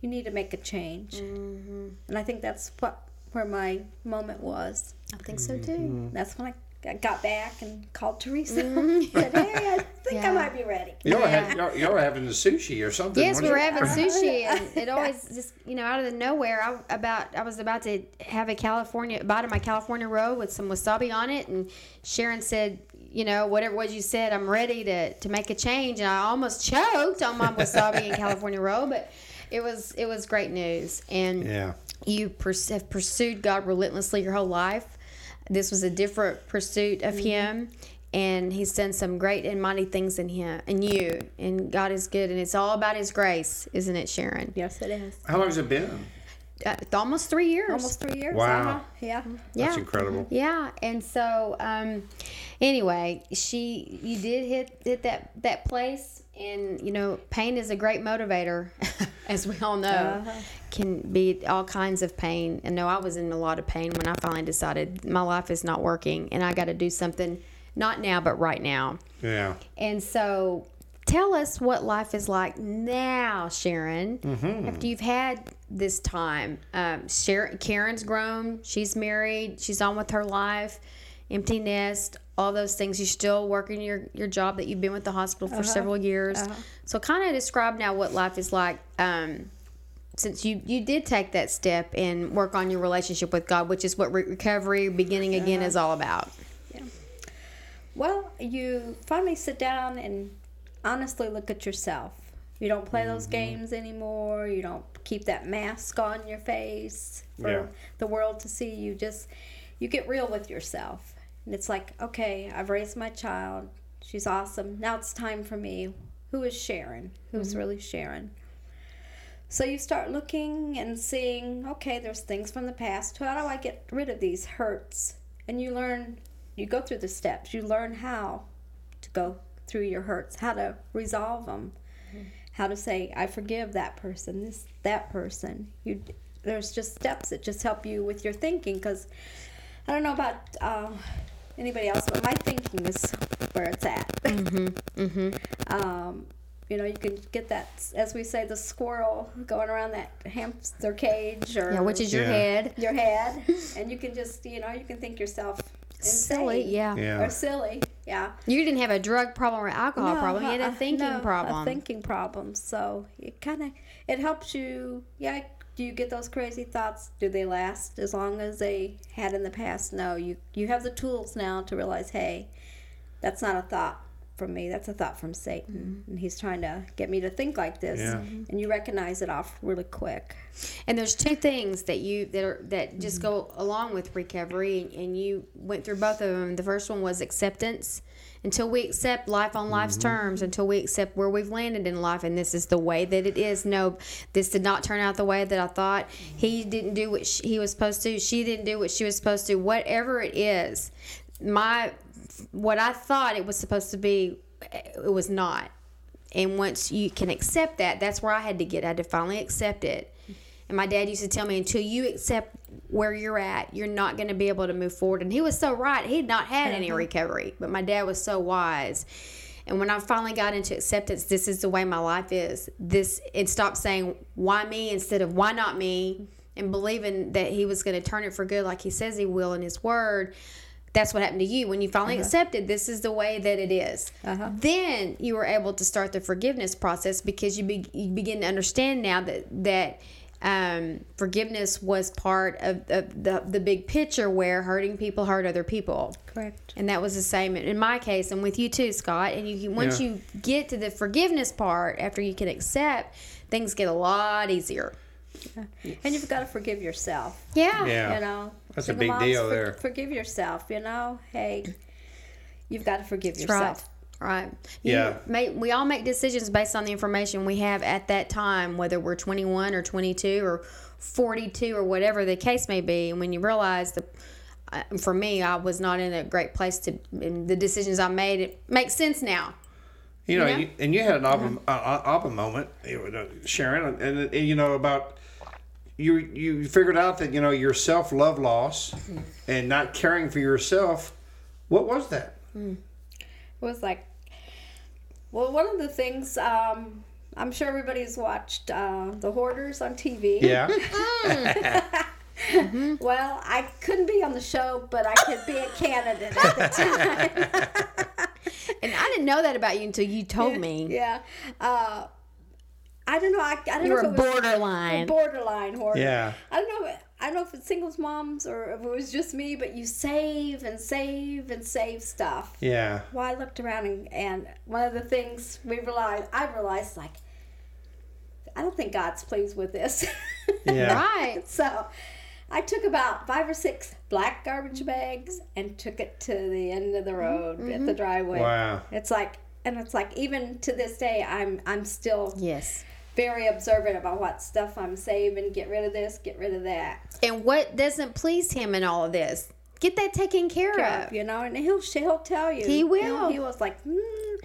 [SPEAKER 3] You need to make a change.
[SPEAKER 2] Mm-hmm.
[SPEAKER 3] And I think that's what where my moment was.
[SPEAKER 2] I think so too.
[SPEAKER 1] Mm-hmm.
[SPEAKER 3] That's when I I got back and called Teresa. said, hey, I think
[SPEAKER 2] Yeah.
[SPEAKER 3] I might be ready.
[SPEAKER 1] Y'all, had, y'all, y'all were having the sushi or something.
[SPEAKER 2] Yes, we
[SPEAKER 1] weren't you?
[SPEAKER 2] having sushi, and it always just you know out of the nowhere. I about I was about to have a California bite of my California roll with some wasabi on it, and Sharon said, you know, whatever it was you said, I'm ready to to make a change, and I almost choked on my wasabi and California roll, but it was it was great news, and
[SPEAKER 1] Yeah.
[SPEAKER 2] you pers- have pursued God relentlessly your whole life. This was a different pursuit of Him, and He's done some great and mighty things in Him and you. And God is good, and it's all about His grace, isn't it, Sharon?
[SPEAKER 3] Yes, it is.
[SPEAKER 1] How long has it been?
[SPEAKER 2] Uh, almost three years.
[SPEAKER 3] Almost three years.
[SPEAKER 1] Wow.
[SPEAKER 3] uh-huh. Yeah.
[SPEAKER 2] yeah.
[SPEAKER 1] That's incredible.
[SPEAKER 2] Yeah, and so um, anyway, she you did hit hit that that place, and you know, pain is a great motivator, as we all know.
[SPEAKER 3] Uh-huh.
[SPEAKER 2] Can be all kinds of pain. And no, I was in a lot of pain when I finally decided my life is not working, and I got to do something. Not now, but right now.
[SPEAKER 1] Yeah.
[SPEAKER 2] And so, tell us what life is like now, Sharon. After you've had this time, um, Sharon, Karen's grown. She's married. She's on with her life. Empty nest. All those things. You're still working your your job that you've been with the hospital for uh-huh. several years. Uh-huh. So, kind of describe now what life is like. Um, since you you did take that step and work on your relationship with God, which is what re- recovery, beginning again, is uh-huh. all about. Yeah.
[SPEAKER 3] Well, you finally sit down and honestly look at yourself. You don't play those mm-hmm. games anymore. You don't keep that mask on your face for
[SPEAKER 1] Yeah.
[SPEAKER 3] the world to see. You just you get real with yourself. And it's like, okay, I've raised my child. She's awesome. Now it's time for me. Who is Sharon? Who's really Sharon? So you start looking and seeing, okay, there's things from the past. How do I get rid of these hurts? And you learn, you go through the steps. You learn how to go through your hurts, how to resolve them, how to say, I forgive that person, this that person. You, there's just steps that just help you with your thinking. Because I don't know about uh, anybody else, but my thinking is where it's at. Mm-hmm, mm-hmm. um, you know, you can get that, as we say, the squirrel going around that hamster cage or
[SPEAKER 2] Yeah, which is your
[SPEAKER 1] Yeah.
[SPEAKER 2] head.
[SPEAKER 3] your head, and you can just, you know, you can think yourself
[SPEAKER 2] Silly, yeah.
[SPEAKER 1] Yeah.
[SPEAKER 3] or silly. Yeah.
[SPEAKER 2] You didn't have a drug problem or alcohol
[SPEAKER 3] No,
[SPEAKER 2] problem. You had a
[SPEAKER 3] uh-uh,
[SPEAKER 2] thinking
[SPEAKER 3] no,
[SPEAKER 2] problem.
[SPEAKER 3] A thinking problem. So it kind of it helps you. Yeah. Do you get those crazy thoughts? Do they last as long as they had in the past? No. You you have the tools now to realize, hey, that's not a thought from me. That's a thought from Satan, and he's trying to get me to think like this.
[SPEAKER 1] Yeah.
[SPEAKER 3] And you recognize it off really quick.
[SPEAKER 2] And there's two things that you that are that just
[SPEAKER 3] Mm-hmm.
[SPEAKER 2] go along with recovery, and you went through both of them. The first one was acceptance. Until we accept life on life's
[SPEAKER 3] Mm-hmm.
[SPEAKER 2] terms, until we accept where we've landed in life, and this is the way that it is. No, this did not turn out the way that I thought. He didn't do what she, he was supposed to. She didn't do what she was supposed to. Whatever it is, my what I thought it was supposed to be, it was not. And once you can accept that, that's where I had to get. I had to finally accept it. And my dad used to tell me, until you accept where you're at, you're not going to be able to move forward. And he was so right. He'd not had any uh-huh. recovery, but my dad was so wise. And when I finally got into acceptance, this is the way my life is. This and stopped saying why me instead of why not me, and believing that he was going to turn it for good, like he says he will in his word. That's what happened to you when you finally accepted this is the way that it is. Then you were able to start the forgiveness process because you, be, you begin to understand now that that um, forgiveness was part of, of the the big picture where hurting people hurt other people.
[SPEAKER 3] Correct.
[SPEAKER 2] And that was the same in my case, and with you too, Scott. And you once
[SPEAKER 1] Yeah.
[SPEAKER 2] you get to the forgiveness part, after you can accept, things get a lot easier.
[SPEAKER 3] And you've got to forgive yourself.
[SPEAKER 2] Yeah.
[SPEAKER 1] Yeah.
[SPEAKER 3] You know,
[SPEAKER 1] That's a big
[SPEAKER 3] moms,
[SPEAKER 1] deal
[SPEAKER 3] for-
[SPEAKER 1] there.
[SPEAKER 3] Forgive yourself. You know, hey, you've got to forgive
[SPEAKER 2] That's right.
[SPEAKER 3] yourself.
[SPEAKER 2] Right. You
[SPEAKER 1] Yeah.
[SPEAKER 2] Make, we all make decisions based on the information we have at that time, whether we're 21 or 22 or 42 or whatever the case may be. And when you realize the, uh, for me, I was not in a great place to, and the decisions I made, it makes sense now.
[SPEAKER 1] You know,
[SPEAKER 2] You know?
[SPEAKER 1] You, and you had an Abba, uh, uh, Abba moment, you know, Sharon, and, and, you know about you. You figured out that you know your self love loss and not caring for yourself. What was that?
[SPEAKER 3] It was like, well, one of the things um, I'm sure everybody's watched uh, the Hoarders on TV.
[SPEAKER 1] Yeah,
[SPEAKER 3] Well, I couldn't be on the show, but I could be a candidate at the time.
[SPEAKER 2] And I didn't know that about you until you told me.
[SPEAKER 3] yeah. Uh, I don't know. I, I don't
[SPEAKER 2] You
[SPEAKER 3] know
[SPEAKER 2] were
[SPEAKER 3] if it was
[SPEAKER 2] borderline.
[SPEAKER 3] a borderline hoarder.
[SPEAKER 1] Yeah.
[SPEAKER 3] I don't know. I don't know if it's singles moms or if it was just me, but you save and save and save stuff.
[SPEAKER 1] yeah,
[SPEAKER 3] Well, I looked around and, and one of the things we realized, I realized, like, I don't think God's pleased with this.
[SPEAKER 1] yeah.
[SPEAKER 2] Right.
[SPEAKER 3] so I took about five or six black garbage bags and took it to the end of the mm-hmm, road at the mm-hmm. driveway.
[SPEAKER 1] Wow.
[SPEAKER 3] It's like, and it's like even to this day, I'm I'm still
[SPEAKER 2] Yes.
[SPEAKER 3] Very observant about what stuff I'm saving. Get rid of this. Get rid of that.
[SPEAKER 2] And what doesn't please him in all of this? Get that taken care of.
[SPEAKER 3] You know, and he'll he'll tell you.
[SPEAKER 2] He
[SPEAKER 3] You know,
[SPEAKER 2] will.
[SPEAKER 3] he was like, mm,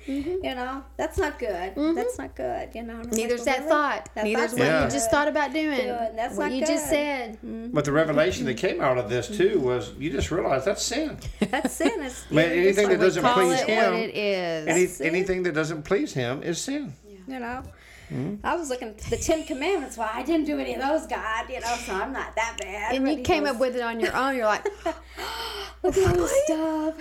[SPEAKER 3] you know, that's not good. Mm-hmm. That's not good. You know. and I'm like,
[SPEAKER 2] Neither's
[SPEAKER 3] "Well,
[SPEAKER 2] that
[SPEAKER 3] really?
[SPEAKER 2] thought.
[SPEAKER 3] That
[SPEAKER 2] Neither's what
[SPEAKER 1] Yeah.
[SPEAKER 2] you just thought about doing.
[SPEAKER 3] Doing. That's
[SPEAKER 2] what
[SPEAKER 3] not
[SPEAKER 2] you just
[SPEAKER 3] good.
[SPEAKER 2] said. Mm-hmm.
[SPEAKER 1] But the revelation that came out of this too was you just realized that's sin.
[SPEAKER 3] That's sin. It's,
[SPEAKER 1] Man,
[SPEAKER 3] it's
[SPEAKER 1] anything that doesn't
[SPEAKER 2] Call
[SPEAKER 1] please
[SPEAKER 2] it
[SPEAKER 1] him.
[SPEAKER 2] what it is.
[SPEAKER 1] Any, anything that doesn't please him is sin.
[SPEAKER 3] You know.
[SPEAKER 1] Mm-hmm.
[SPEAKER 3] I was looking at the Ten Commandments. Well, I didn't do any of those, God. You know, so I'm not that bad.
[SPEAKER 2] and
[SPEAKER 3] But
[SPEAKER 2] you came
[SPEAKER 3] goes,
[SPEAKER 2] up with it on your own. You're like,
[SPEAKER 3] look at all this stuff.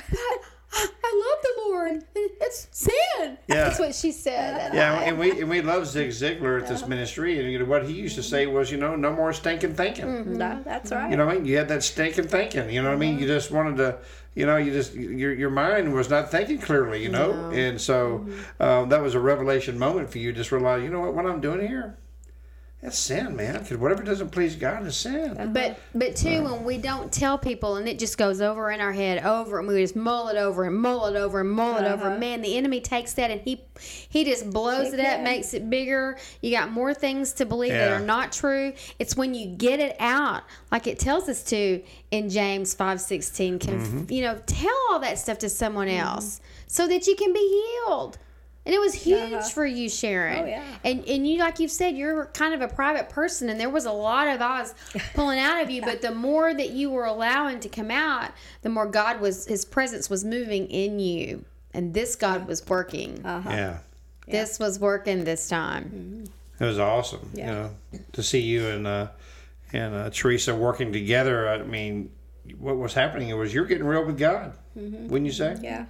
[SPEAKER 2] I love the Lord. It's sin.
[SPEAKER 1] Yeah.
[SPEAKER 2] That's what she said.
[SPEAKER 1] Yeah, and we and we love Zig Ziglar at this ministry, and you know what he used to say was, you know, no more stinking thinking.
[SPEAKER 3] No, that's right.
[SPEAKER 1] You know what I mean? You had that stinking thinking. You know what I mean? You just wanted to, you know, you just your your mind was not thinking clearly. You know, and so um, that was a revelation moment for you. Just realize, you know what? What I'm doing here, that's sin, man. Because whatever doesn't please God is sin.
[SPEAKER 2] But but too, when we don't tell people and it just goes over in our head over and we just mull it over and mull it over and mull it over, uh-huh. man, the enemy takes that and he he just blows
[SPEAKER 3] He
[SPEAKER 2] it up, makes it bigger. You got more things to believe that are not true. It's when you get it out, like it tells us to in James five sixteen. Conf- mm-hmm. You know, tell all that stuff to someone mm-hmm. else so that you can be healed. And it was huge for you, Sharon.
[SPEAKER 3] Oh, yeah.
[SPEAKER 2] And and you, like you've said, you're kind of a private person, and there was a lot of eyes pulling out of you. But the more that you were allowing to come out, the more God was, His presence was moving in you, and this God was working.
[SPEAKER 1] Yeah,
[SPEAKER 2] This was working this time.
[SPEAKER 1] it was awesome. You
[SPEAKER 3] Yeah.
[SPEAKER 1] know, to see you and uh, and uh, Teresa working together. I mean, what was happening it was you're getting real with God. Wouldn't you say?
[SPEAKER 3] Yeah.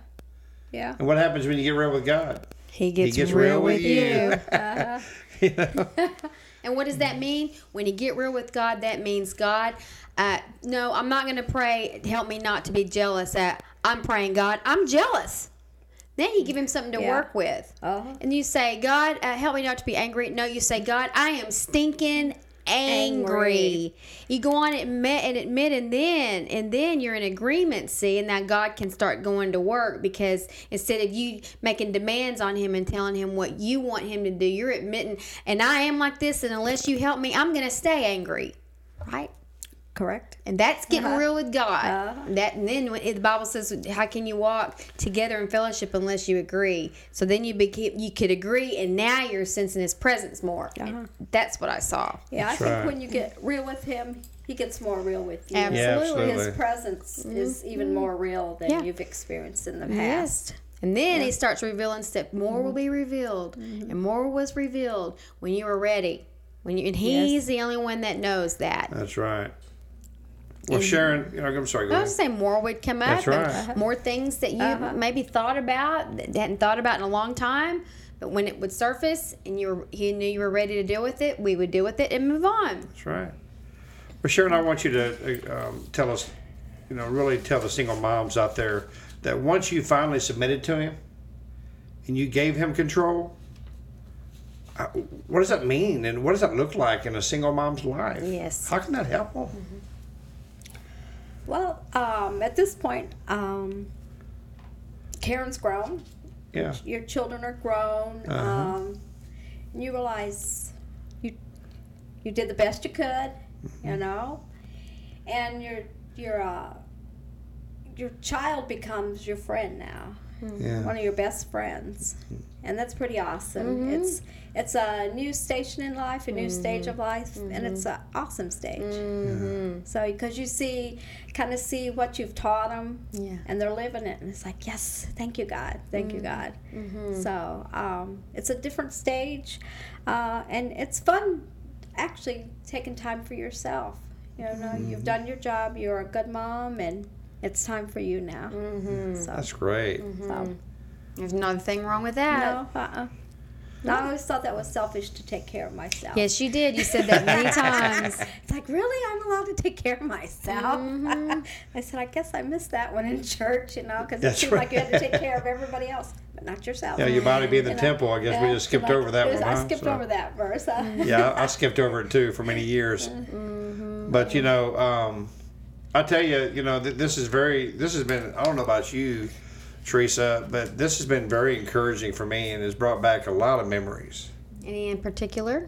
[SPEAKER 3] Yeah.
[SPEAKER 1] And what happens when you get real with God?
[SPEAKER 2] He gets,
[SPEAKER 1] gets
[SPEAKER 2] real,
[SPEAKER 1] real
[SPEAKER 2] with
[SPEAKER 1] with
[SPEAKER 2] you.
[SPEAKER 1] you. You know?
[SPEAKER 2] And what does that mean? When you get real with God, that means God. Uh, no, I'm not going to pray. Help me not to be jealous. Uh, I'm praying, God, I'm jealous. Then you give him something to
[SPEAKER 3] Yeah.
[SPEAKER 2] work with.
[SPEAKER 3] Uh-huh.
[SPEAKER 2] And you say, God, uh, help me not to be angry. No, you say, God, I am stinking angry.
[SPEAKER 3] Angry.
[SPEAKER 2] You go on and admit, and admit, and then and then you're in agreement. See, and that God can start going to work because instead of you making demands on Him and telling Him what you want Him to do, you're admitting, and I am like this, and unless you help me, I'm gonna stay angry, right?
[SPEAKER 3] Correct.
[SPEAKER 2] And that's getting
[SPEAKER 3] Uh-huh.
[SPEAKER 2] real with God.
[SPEAKER 3] Uh-huh.
[SPEAKER 2] That and then when the Bible says, "How can you walk together in fellowship unless you agree?" So then you became you could agree, and now you're sensing His presence more.
[SPEAKER 3] Uh-huh.
[SPEAKER 2] That's what I saw.
[SPEAKER 3] Yeah,
[SPEAKER 1] That's
[SPEAKER 3] I think
[SPEAKER 1] right.
[SPEAKER 3] when you get real with him, he gets more real with you.
[SPEAKER 2] Absolutely.
[SPEAKER 1] Yeah,
[SPEAKER 3] His
[SPEAKER 1] absolutely.
[SPEAKER 3] presence is even more real than
[SPEAKER 2] Yeah.
[SPEAKER 3] you've experienced in the past.
[SPEAKER 2] Yes. And then he starts revealing stuff. More will be revealed, and more was revealed when you were ready. When you and he's the only one that knows that.
[SPEAKER 1] That's right. Well, Sharon, you know, I'm sorry. Go
[SPEAKER 2] I
[SPEAKER 1] ahead.
[SPEAKER 2] was saying more would come up.
[SPEAKER 1] That's
[SPEAKER 2] and
[SPEAKER 1] right.
[SPEAKER 2] More things that you
[SPEAKER 3] Uh-huh.
[SPEAKER 2] maybe thought about that hadn't thought about in a long time. But when it would surface and you were, he knew you were ready to deal with it, we would deal with it and move on.
[SPEAKER 1] That's right. Well, Sharon, I want you to uh, um, tell us, you know, really tell the single moms out there that once you finally submitted to him and you gave him control, uh, what does that mean and what does that look like in a single mom's life?
[SPEAKER 2] Yes.
[SPEAKER 1] How can that help them?
[SPEAKER 3] Well, um, at this point, um, Karen's grown.
[SPEAKER 1] Yeah.
[SPEAKER 3] Your children are grown.
[SPEAKER 1] Uh-huh.
[SPEAKER 3] Um, and you realize you you did the best you could,
[SPEAKER 1] Mm-hmm.
[SPEAKER 3] you know, and your your uh, your child becomes your friend now.
[SPEAKER 1] Yeah.
[SPEAKER 3] one of your best friends, and that's pretty awesome.
[SPEAKER 2] Mm-hmm.
[SPEAKER 3] It's it's a new station in life, a new stage of life, and it's
[SPEAKER 2] Mm-hmm.
[SPEAKER 3] an awesome stage.
[SPEAKER 2] Mm-hmm.
[SPEAKER 3] So because you see, kind of see what you've taught them,
[SPEAKER 2] Yeah.
[SPEAKER 3] and they're living it, and it's like, yes, thank you, God, thank you, God.
[SPEAKER 2] Mm-hmm.
[SPEAKER 3] So um, it's a different stage, uh, and it's fun, actually taking time for yourself. You know,
[SPEAKER 2] Mm-hmm.
[SPEAKER 3] you've done your job. You're a good mom, and it's time for you now.
[SPEAKER 2] Mm-hmm.
[SPEAKER 3] So,
[SPEAKER 1] That's great.
[SPEAKER 3] so.
[SPEAKER 2] There's nothing wrong with that.
[SPEAKER 3] No, uh-uh. No, I always thought that was selfish to take care of myself.
[SPEAKER 2] Yes, you did. You said that many times.
[SPEAKER 3] It's like, really? I'm allowed to take care of myself?
[SPEAKER 2] Mm-hmm.
[SPEAKER 3] I said, I guess I missed that one in church, you know, because it
[SPEAKER 1] That's
[SPEAKER 3] seemed like you had to take care of everybody else, but not yourself.
[SPEAKER 1] Yeah, your body being the
[SPEAKER 3] You know?
[SPEAKER 1] temple. I guess we just skipped
[SPEAKER 3] like,
[SPEAKER 1] over that
[SPEAKER 3] it was-
[SPEAKER 1] one.
[SPEAKER 3] I
[SPEAKER 1] huh?
[SPEAKER 3] skipped
[SPEAKER 1] So-
[SPEAKER 3] over that verse. huh?
[SPEAKER 1] yeah, I I skipped over it too for many years. But you know, um, I tell you, you know, th- this is very. This has been. I don't know about you, Teresa, but this has been very encouraging for me and has brought back a lot of memories.
[SPEAKER 2] Any in particular?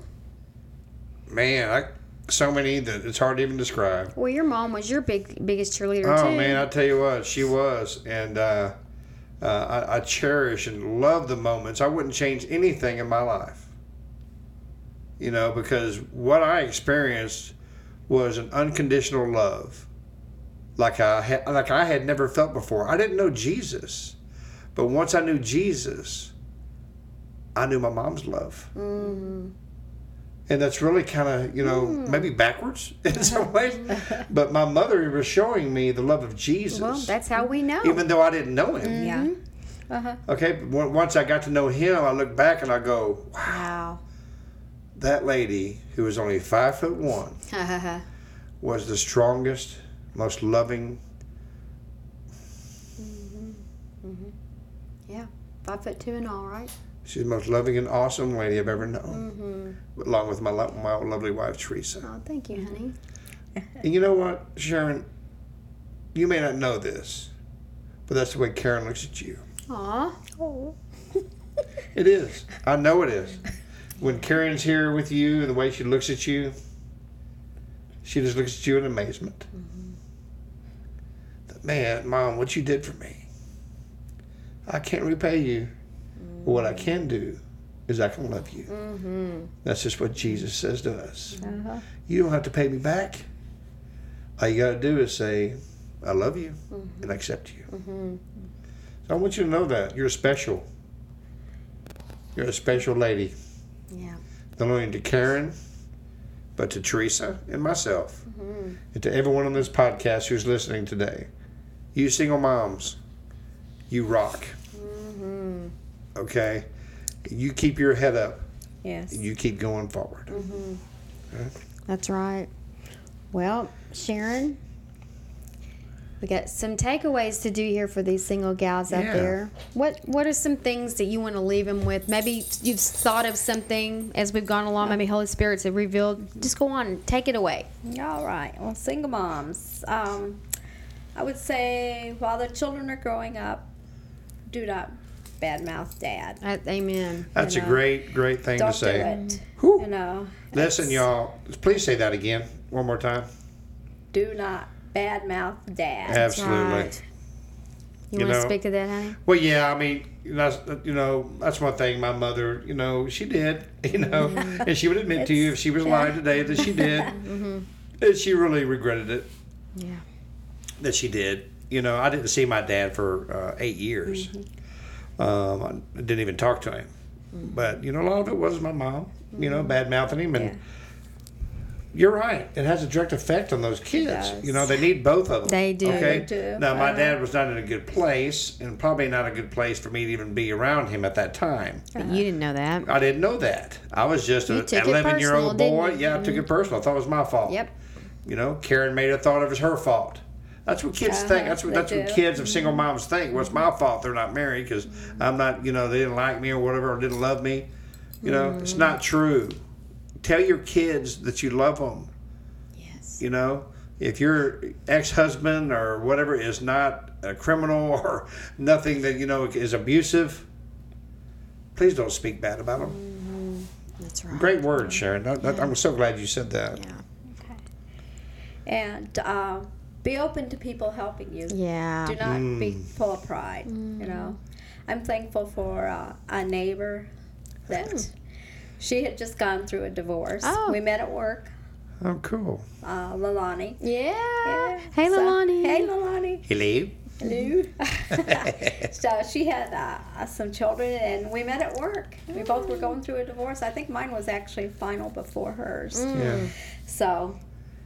[SPEAKER 1] Man, I so many that it's hard to even describe.
[SPEAKER 2] Well, your mom was your big biggest cheerleader
[SPEAKER 1] Oh
[SPEAKER 2] too.
[SPEAKER 1] man, I tell you what, she was, and uh, uh, I, I cherish and love the moments. I wouldn't change anything in my life. You know, because what I experienced was an unconditional love, like I had, like I had never felt before. I didn't know Jesus, but once I knew Jesus, I knew my mom's love.
[SPEAKER 2] Mm-hmm.
[SPEAKER 1] And that's really kind of, you know, maybe backwards in some ways. But my mother was showing me the love of Jesus,
[SPEAKER 2] Well, that's how we know.
[SPEAKER 1] even though I didn't know him.
[SPEAKER 3] Yeah. Uh-huh.
[SPEAKER 1] Okay, but on- once I got to know him, I look back and I go, wow,
[SPEAKER 2] wow.
[SPEAKER 1] that lady who was only five foot one was the strongest, most loving. Mm-hmm. Mm-hmm.
[SPEAKER 2] yeah. Five foot two and all, right?
[SPEAKER 1] She's the most loving and awesome lady I've ever known,
[SPEAKER 2] Mm-hmm.
[SPEAKER 1] along with my lo- my lovely wife Teresa.
[SPEAKER 2] Oh, thank you, honey. Mm-hmm.
[SPEAKER 1] And you know what, Sharon? You may not know this, but that's the way Karen looks at you.
[SPEAKER 2] Aw.
[SPEAKER 3] Oh.
[SPEAKER 1] It is. I know it is. When Karen's here with you and the way she looks at you, she just looks at you in amazement. That, Man, Mom, what you did for me. I can't repay you. But what I can do is I can love you.
[SPEAKER 2] Mm-hmm.
[SPEAKER 1] That's just what Jesus says to us.
[SPEAKER 3] Uh-huh.
[SPEAKER 1] You don't have to pay me back. All you got to do is say, I love you and I accept you.
[SPEAKER 2] Mm-hmm.
[SPEAKER 1] So I want you to know that. You're special. You're a special lady.
[SPEAKER 2] Yeah.
[SPEAKER 1] not only to Karen, but to Teresa and myself, and to everyone on this podcast who's listening today, you single moms, you rock. Okay? You keep your head up.
[SPEAKER 3] Yes.
[SPEAKER 1] and You keep going forward. Mm-hmm.
[SPEAKER 2] That's right. Well, Sharon, we got some takeaways to do here for these single gals out
[SPEAKER 1] Yeah.
[SPEAKER 2] there. What What are some things that you want to leave them with? Maybe you've thought of something as we've gone along. Maybe Holy Spirit's have revealed. Just go on, take it away.
[SPEAKER 3] All right. Well, single moms. Um, I would say while the children are growing up, do not badmouth dad.
[SPEAKER 2] Uh, amen.
[SPEAKER 1] That's a
[SPEAKER 3] know.
[SPEAKER 1] great, great thing
[SPEAKER 3] Don't
[SPEAKER 1] to say.
[SPEAKER 3] do it.
[SPEAKER 1] Whew.
[SPEAKER 3] You know.
[SPEAKER 1] Listen, y'all, please say that again one more time.
[SPEAKER 3] Do not badmouth dad.
[SPEAKER 1] Absolutely.
[SPEAKER 2] right. You,
[SPEAKER 1] You
[SPEAKER 2] want to speak to that, honey?
[SPEAKER 1] Well, yeah, I mean, that's you know, that's one thing. My mother, you know, she did, you know, and she would admit to you if she was lying today that she did, and she really regretted it
[SPEAKER 2] Yeah.
[SPEAKER 1] That she did. You know, I didn't see my dad for uh, eight years. Um, I didn't even talk to him, but you know, a lot of it was my mom. You know, bad mouthing him, and
[SPEAKER 3] Yeah.
[SPEAKER 1] you're right. It has a direct effect on those kids. You know, they need both of them.
[SPEAKER 2] They do.
[SPEAKER 1] Okay.
[SPEAKER 3] They do.
[SPEAKER 1] Now, my
[SPEAKER 3] Uh-huh.
[SPEAKER 1] dad was not in a good place, and probably not a good place for me to even be around him at that time.
[SPEAKER 2] But you didn't know that.
[SPEAKER 1] I didn't know that. I was just
[SPEAKER 2] You
[SPEAKER 1] an
[SPEAKER 2] took it
[SPEAKER 1] 11 year old boy. Yeah, I took it personal. I thought it was my fault.
[SPEAKER 2] Yep.
[SPEAKER 1] You know, Karen made it thought it was her fault. That's what kids think.
[SPEAKER 3] Uh-huh,
[SPEAKER 1] That's what that's what kids of single moms think. Well, it's my fault they're not married because I'm not. You know, they didn't like me or whatever, or didn't love me. You know, it's not true. Tell your kids that you love them.
[SPEAKER 2] Yes.
[SPEAKER 1] You know, if your ex-husband or whatever is not a criminal or nothing that you know is abusive, please don't speak bad about them.
[SPEAKER 2] That's right.
[SPEAKER 1] Great word, Sharon. That- I'm so glad you said that.
[SPEAKER 2] Yeah. Okay.
[SPEAKER 3] And uh, be open to people helping you.
[SPEAKER 2] Yeah.
[SPEAKER 3] Do not be
[SPEAKER 1] Mm.
[SPEAKER 3] full of pride. You know, I'm thankful for uh, a neighbor that she had just gone through a divorce.
[SPEAKER 2] Oh.
[SPEAKER 3] We met at work,
[SPEAKER 1] Oh, cool.
[SPEAKER 3] uh, Lalani.
[SPEAKER 2] Yeah.
[SPEAKER 3] Yeah.
[SPEAKER 2] Hey,
[SPEAKER 3] So-
[SPEAKER 2] Lalani.
[SPEAKER 3] Hey, Lalani.
[SPEAKER 1] Hello.
[SPEAKER 3] Hello. so she had uh, some children, and we met at work. We both were going through a divorce. I think mine was actually final before hers.
[SPEAKER 2] Mm.
[SPEAKER 1] Yeah.
[SPEAKER 3] So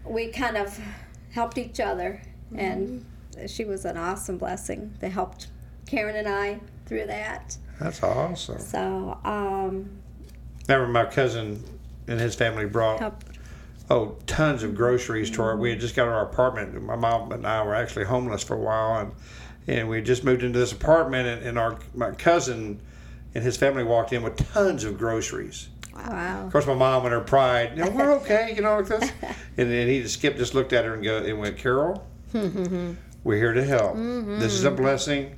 [SPEAKER 3] we kind of helped each other, and she was an awesome blessing. They helped Karen and I through that.
[SPEAKER 1] That's awesome.
[SPEAKER 3] So um,
[SPEAKER 1] Remember, my cousin and his family brought
[SPEAKER 3] help.
[SPEAKER 1] oh tons of groceries to our. We had just got our apartment. My mom and I were actually homeless for a while, and and we had just moved into this apartment, and, and our my cousin and his family walked in with tons of groceries.
[SPEAKER 3] Wow.
[SPEAKER 1] Of course, my mom and her pride, you know, we're okay, you know, like this. And then he just Skip just looked at her and go and went, Carol, we're here to help. This is a blessing.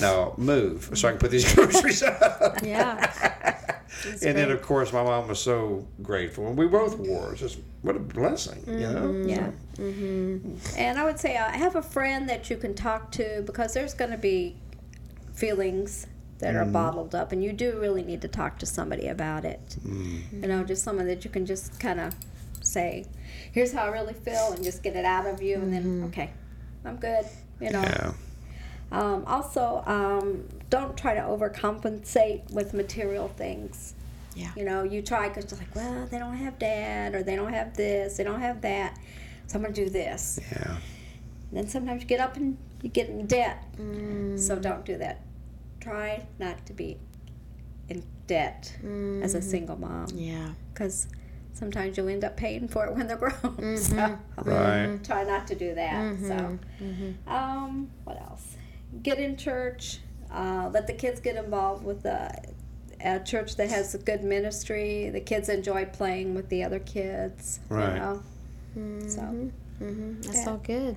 [SPEAKER 1] Now move so I can put these groceries up.
[SPEAKER 2] Yeah.
[SPEAKER 1] and then of course my mom was so grateful, and we both were. It's just what a blessing, you know.
[SPEAKER 3] Yeah.
[SPEAKER 2] Mm-hmm.
[SPEAKER 3] And I would say uh, have a friend that you can talk to because there's going to be feelings that are bottled up, and you do really need to talk to somebody about it. You know, just someone that you can just kind of say, "Here's how I really feel," and just get it out of you, and then okay, I'm good. You know.
[SPEAKER 1] Yeah.
[SPEAKER 3] Um, also, um, don't try to overcompensate with material things.
[SPEAKER 2] Yeah.
[SPEAKER 3] You know, you try because you're like, well, they don't have dad, or they don't have this, they don't have that, so I'm gonna do this.
[SPEAKER 1] Yeah.
[SPEAKER 3] And then sometimes you get up and you get in debt. So don't do that. Try not to be in debt as a single mom,
[SPEAKER 2] Yeah.
[SPEAKER 3] because sometimes you'll end up paying for it when they're grown. So
[SPEAKER 1] Right.
[SPEAKER 3] try not to do that. So, um, what else? Get in church. Uh, let the kids get involved with the a church that has a good ministry. The kids enjoy playing with the other kids.
[SPEAKER 1] Right.
[SPEAKER 3] You know? So
[SPEAKER 2] Mm-hmm. That's
[SPEAKER 3] Yeah.
[SPEAKER 2] all good.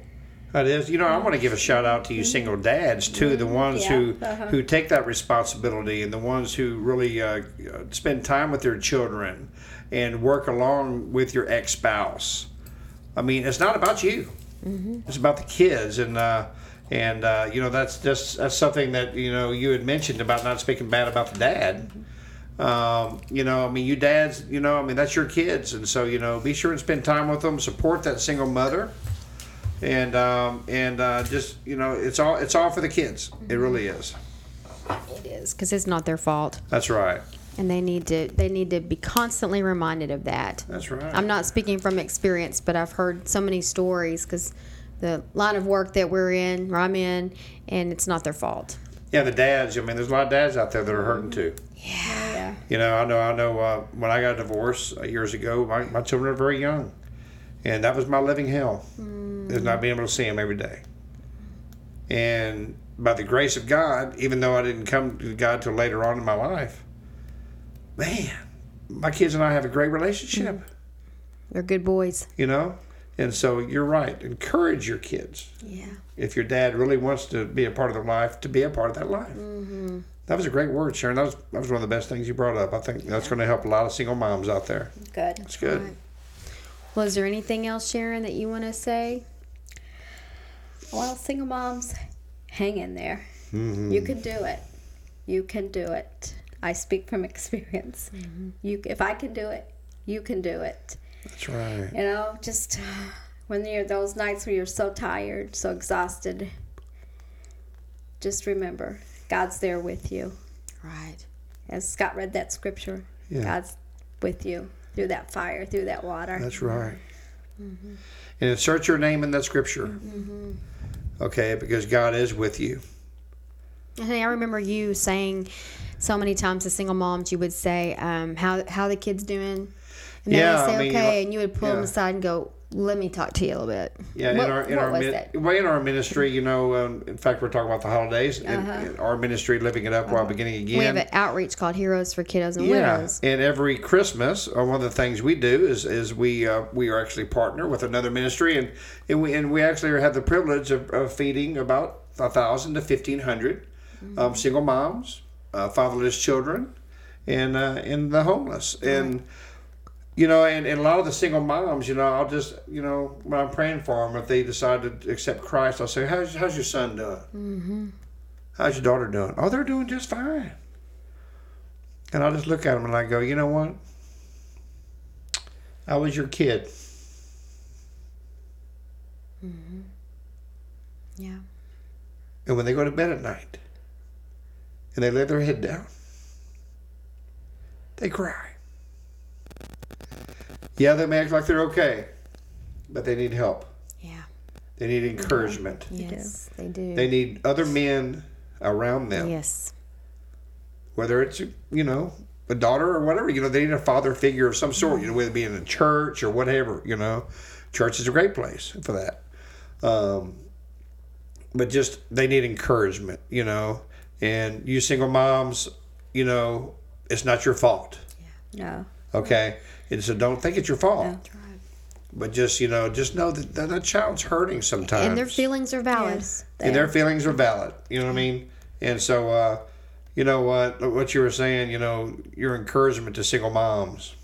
[SPEAKER 1] That is, you know, I want to give a shout out to you single dads too, the ones
[SPEAKER 3] Mm-hmm. Yeah,
[SPEAKER 1] who
[SPEAKER 3] uh-huh.
[SPEAKER 1] who take that responsibility and the ones who really uh, uh, spend time with their children and work along with your ex spouse. I mean, it's not about you;
[SPEAKER 3] Mm-hmm.
[SPEAKER 1] it's about the kids, and uh, and uh, you know that's just that's something that you know you had mentioned about not speaking bad about the dad. Um, you know, I mean, you dads, you know, I mean, that's your kids, and so you know, be sure and spend time with them. Support that single mother and um, and uh, just you know it's all it's all for the kids it really is
[SPEAKER 2] It is because it's not their fault.
[SPEAKER 1] that's right
[SPEAKER 2] and they need to they need to be constantly reminded of that.
[SPEAKER 1] That's right.
[SPEAKER 2] I'm not speaking from experience, but I've heard so many stories because the line of work that we're in, or I'm in, and it's not their fault.
[SPEAKER 1] yeah, the dads. I mean, there's a lot of dads out there that are hurting too.
[SPEAKER 3] Yeah.
[SPEAKER 1] You know, I know, I know. Uh, when I got a divorce uh, years ago, my, my children are very young, and that was my living hell. Is not being able to see him every day. And by the grace of God, even though I didn't come to God till later on in my life, man, my kids and I have a great relationship.
[SPEAKER 2] They're good boys.
[SPEAKER 1] You know, and so you're right. Encourage your kids
[SPEAKER 2] Yeah.
[SPEAKER 1] if your dad really wants to be a part of their life, to be a part of that life.
[SPEAKER 2] Mm-hmm.
[SPEAKER 1] That was a great word, Sharon. That was that was one of the best things you brought up. I think that's going to help a lot of single moms out there.
[SPEAKER 3] Good.
[SPEAKER 1] It's good.
[SPEAKER 2] Right. Well, is there anything else, Sharon, that you want to say?
[SPEAKER 3] Well, single moms, hang in there.
[SPEAKER 1] Mm-hmm.
[SPEAKER 3] You can do it. You can do it. I speak from experience. You, if I can do it, you can do it.
[SPEAKER 1] That's right.
[SPEAKER 3] You know, just when you're those nights where you're so tired, so exhausted, just remember God's there with you.
[SPEAKER 2] Right.
[SPEAKER 3] As Scott read that scripture,
[SPEAKER 1] Yeah.
[SPEAKER 3] God's with you through that fire, through that water.
[SPEAKER 1] That's mm-hmm. right. Mm-hmm. And insert your name in that scripture. Mm-hmm. Okay, because God is with you.
[SPEAKER 2] Hey, I remember you saying so many times to single moms, you would say, um, "How how the kids doing?" And they
[SPEAKER 1] Yeah,
[SPEAKER 2] would say,
[SPEAKER 1] I mean,
[SPEAKER 2] "Okay," and you would pull them aside and go, "Let me talk to you a little bit."
[SPEAKER 1] Yeah,
[SPEAKER 2] What-
[SPEAKER 1] in our in our min- in our ministry, you know, um, in fact, we're talking about the holidays. In,
[SPEAKER 3] Uh-huh.
[SPEAKER 1] our ministry, living it up while beginning again.
[SPEAKER 2] We have an outreach called Heroes for Kiddos and
[SPEAKER 1] Yeah,
[SPEAKER 2] Widows.
[SPEAKER 1] and every Christmas, uh, one of the things we do is is we uh, we are actually partner with another ministry, and and we and we actually have the privilege of, of feeding about a thousand to fifteen hundred um, single moms, uh, fatherless children, and uh, and the homeless, and you know, and, and a lot of the single moms, you know, I'll just you know when I'm praying for them, if they decide to accept Christ, I'll say, how's how's your son doing?
[SPEAKER 2] Mm-hmm.
[SPEAKER 1] How's your daughter doing? Oh, they're doing just fine. And I just look at them and I go, you know what? I was your kid.
[SPEAKER 2] Yeah.
[SPEAKER 1] And when they go to bed at night and they lay their head down, they cry. Yeah, they may act like they're okay, but they need help.
[SPEAKER 2] Yeah.
[SPEAKER 1] They need encouragement.
[SPEAKER 2] Yes, they do.
[SPEAKER 1] They need other men around them.
[SPEAKER 2] yes.
[SPEAKER 1] whether it's you know a daughter or whatever you know they need a father figure of some sort you know whether it be in a church or whatever you know church is a great place for that um, but just they need encouragement you know and you single moms you know it's not your fault Yeah.
[SPEAKER 3] No.
[SPEAKER 1] Okay and so don't think it's your fault
[SPEAKER 3] No.
[SPEAKER 1] but just you know just know that that, that child's hurting sometimes
[SPEAKER 2] And their feelings are valid.
[SPEAKER 3] Yes.
[SPEAKER 1] and their feelings are valid. You know what I mean? And so, uh, you know what what you were saying. You know, your encouragement to single moms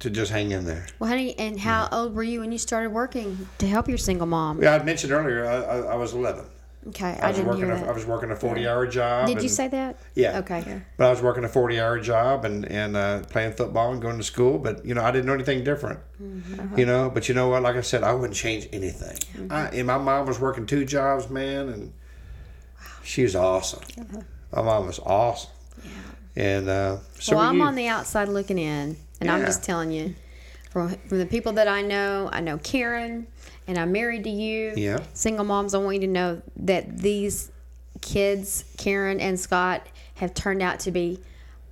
[SPEAKER 1] to just hang in there.
[SPEAKER 2] Well, honey, and how old were you when you started working to help your single mom?
[SPEAKER 1] Yeah, I mentioned earlier I, I, I was eleven.
[SPEAKER 2] Okay,
[SPEAKER 1] I
[SPEAKER 2] I,
[SPEAKER 1] was
[SPEAKER 2] didn't
[SPEAKER 1] working.
[SPEAKER 2] hear
[SPEAKER 1] A, I
[SPEAKER 2] that.
[SPEAKER 1] was working a forty hour job.
[SPEAKER 2] Did you say that?
[SPEAKER 1] Yeah.
[SPEAKER 2] Okay. Yeah.
[SPEAKER 1] But I was working a forty hour job and and uh, playing football and going to school. But you know, I didn't know anything different.
[SPEAKER 2] Mm-hmm.
[SPEAKER 1] You know, but you know what? Like I said, I wouldn't change anything. I, and my mom was working two jobs, man, and she was awesome. My mom was awesome. Yeah. And uh, so
[SPEAKER 2] well, I'm
[SPEAKER 1] you.
[SPEAKER 2] on the outside looking in, and I'm just telling you, from from the people that I know, I know Karen, and I'm married to you.
[SPEAKER 1] Yeah.
[SPEAKER 2] Single moms, I want you to know that these kids, Karen and Scott, have turned out to be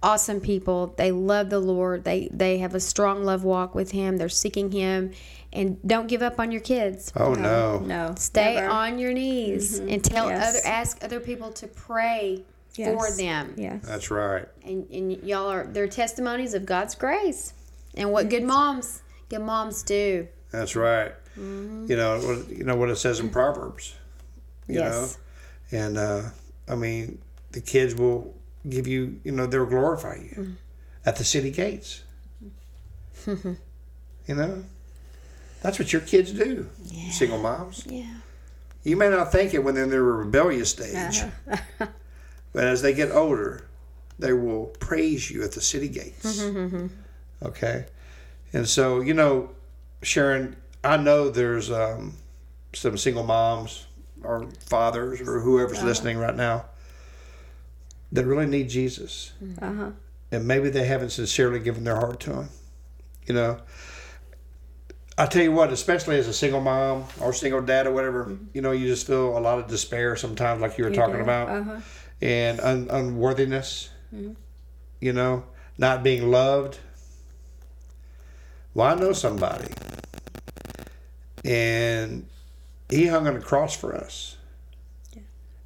[SPEAKER 2] awesome people. They love the Lord. They they have a strong love walk with Him. They're seeking Him, and don't give up on your kids.
[SPEAKER 1] Oh no.
[SPEAKER 3] No.
[SPEAKER 2] Stay
[SPEAKER 3] never.
[SPEAKER 2] on your knees mm-hmm. and tell
[SPEAKER 3] Yes.
[SPEAKER 2] other ask other people to pray for them.
[SPEAKER 3] Yes.
[SPEAKER 1] That's right.
[SPEAKER 2] And, and y'all are they're testimonies of God's grace and what good moms good moms do.
[SPEAKER 1] That's right.
[SPEAKER 2] Mm-hmm.
[SPEAKER 1] You know. What, you know what it says in Proverbs. You
[SPEAKER 2] Yes.
[SPEAKER 1] know. And uh, I mean, the kids will give you. You know, they'll glorify you
[SPEAKER 2] Mm-hmm.
[SPEAKER 1] at the city gates. you know. That's what your kids do. Single moms.
[SPEAKER 2] Yeah.
[SPEAKER 1] You may not think it when they're in their rebellious stage,
[SPEAKER 3] Uh-huh.
[SPEAKER 1] but as they get older, they will praise you at the city gates. Okay, and so you know, Sharon, I know there's um, some single moms or fathers or whoever's listening right now that really need Jesus,
[SPEAKER 3] Uh-huh.
[SPEAKER 1] and maybe they haven't sincerely given their heart to Him. You know, I tell you what, especially as a single mom or single dad or whatever, you know, you just feel a lot of despair sometimes, like you were talking about,
[SPEAKER 3] Uh-huh.
[SPEAKER 1] and un- unworthiness. You know, not being loved. Well, I know somebody, and he hung on a cross for us,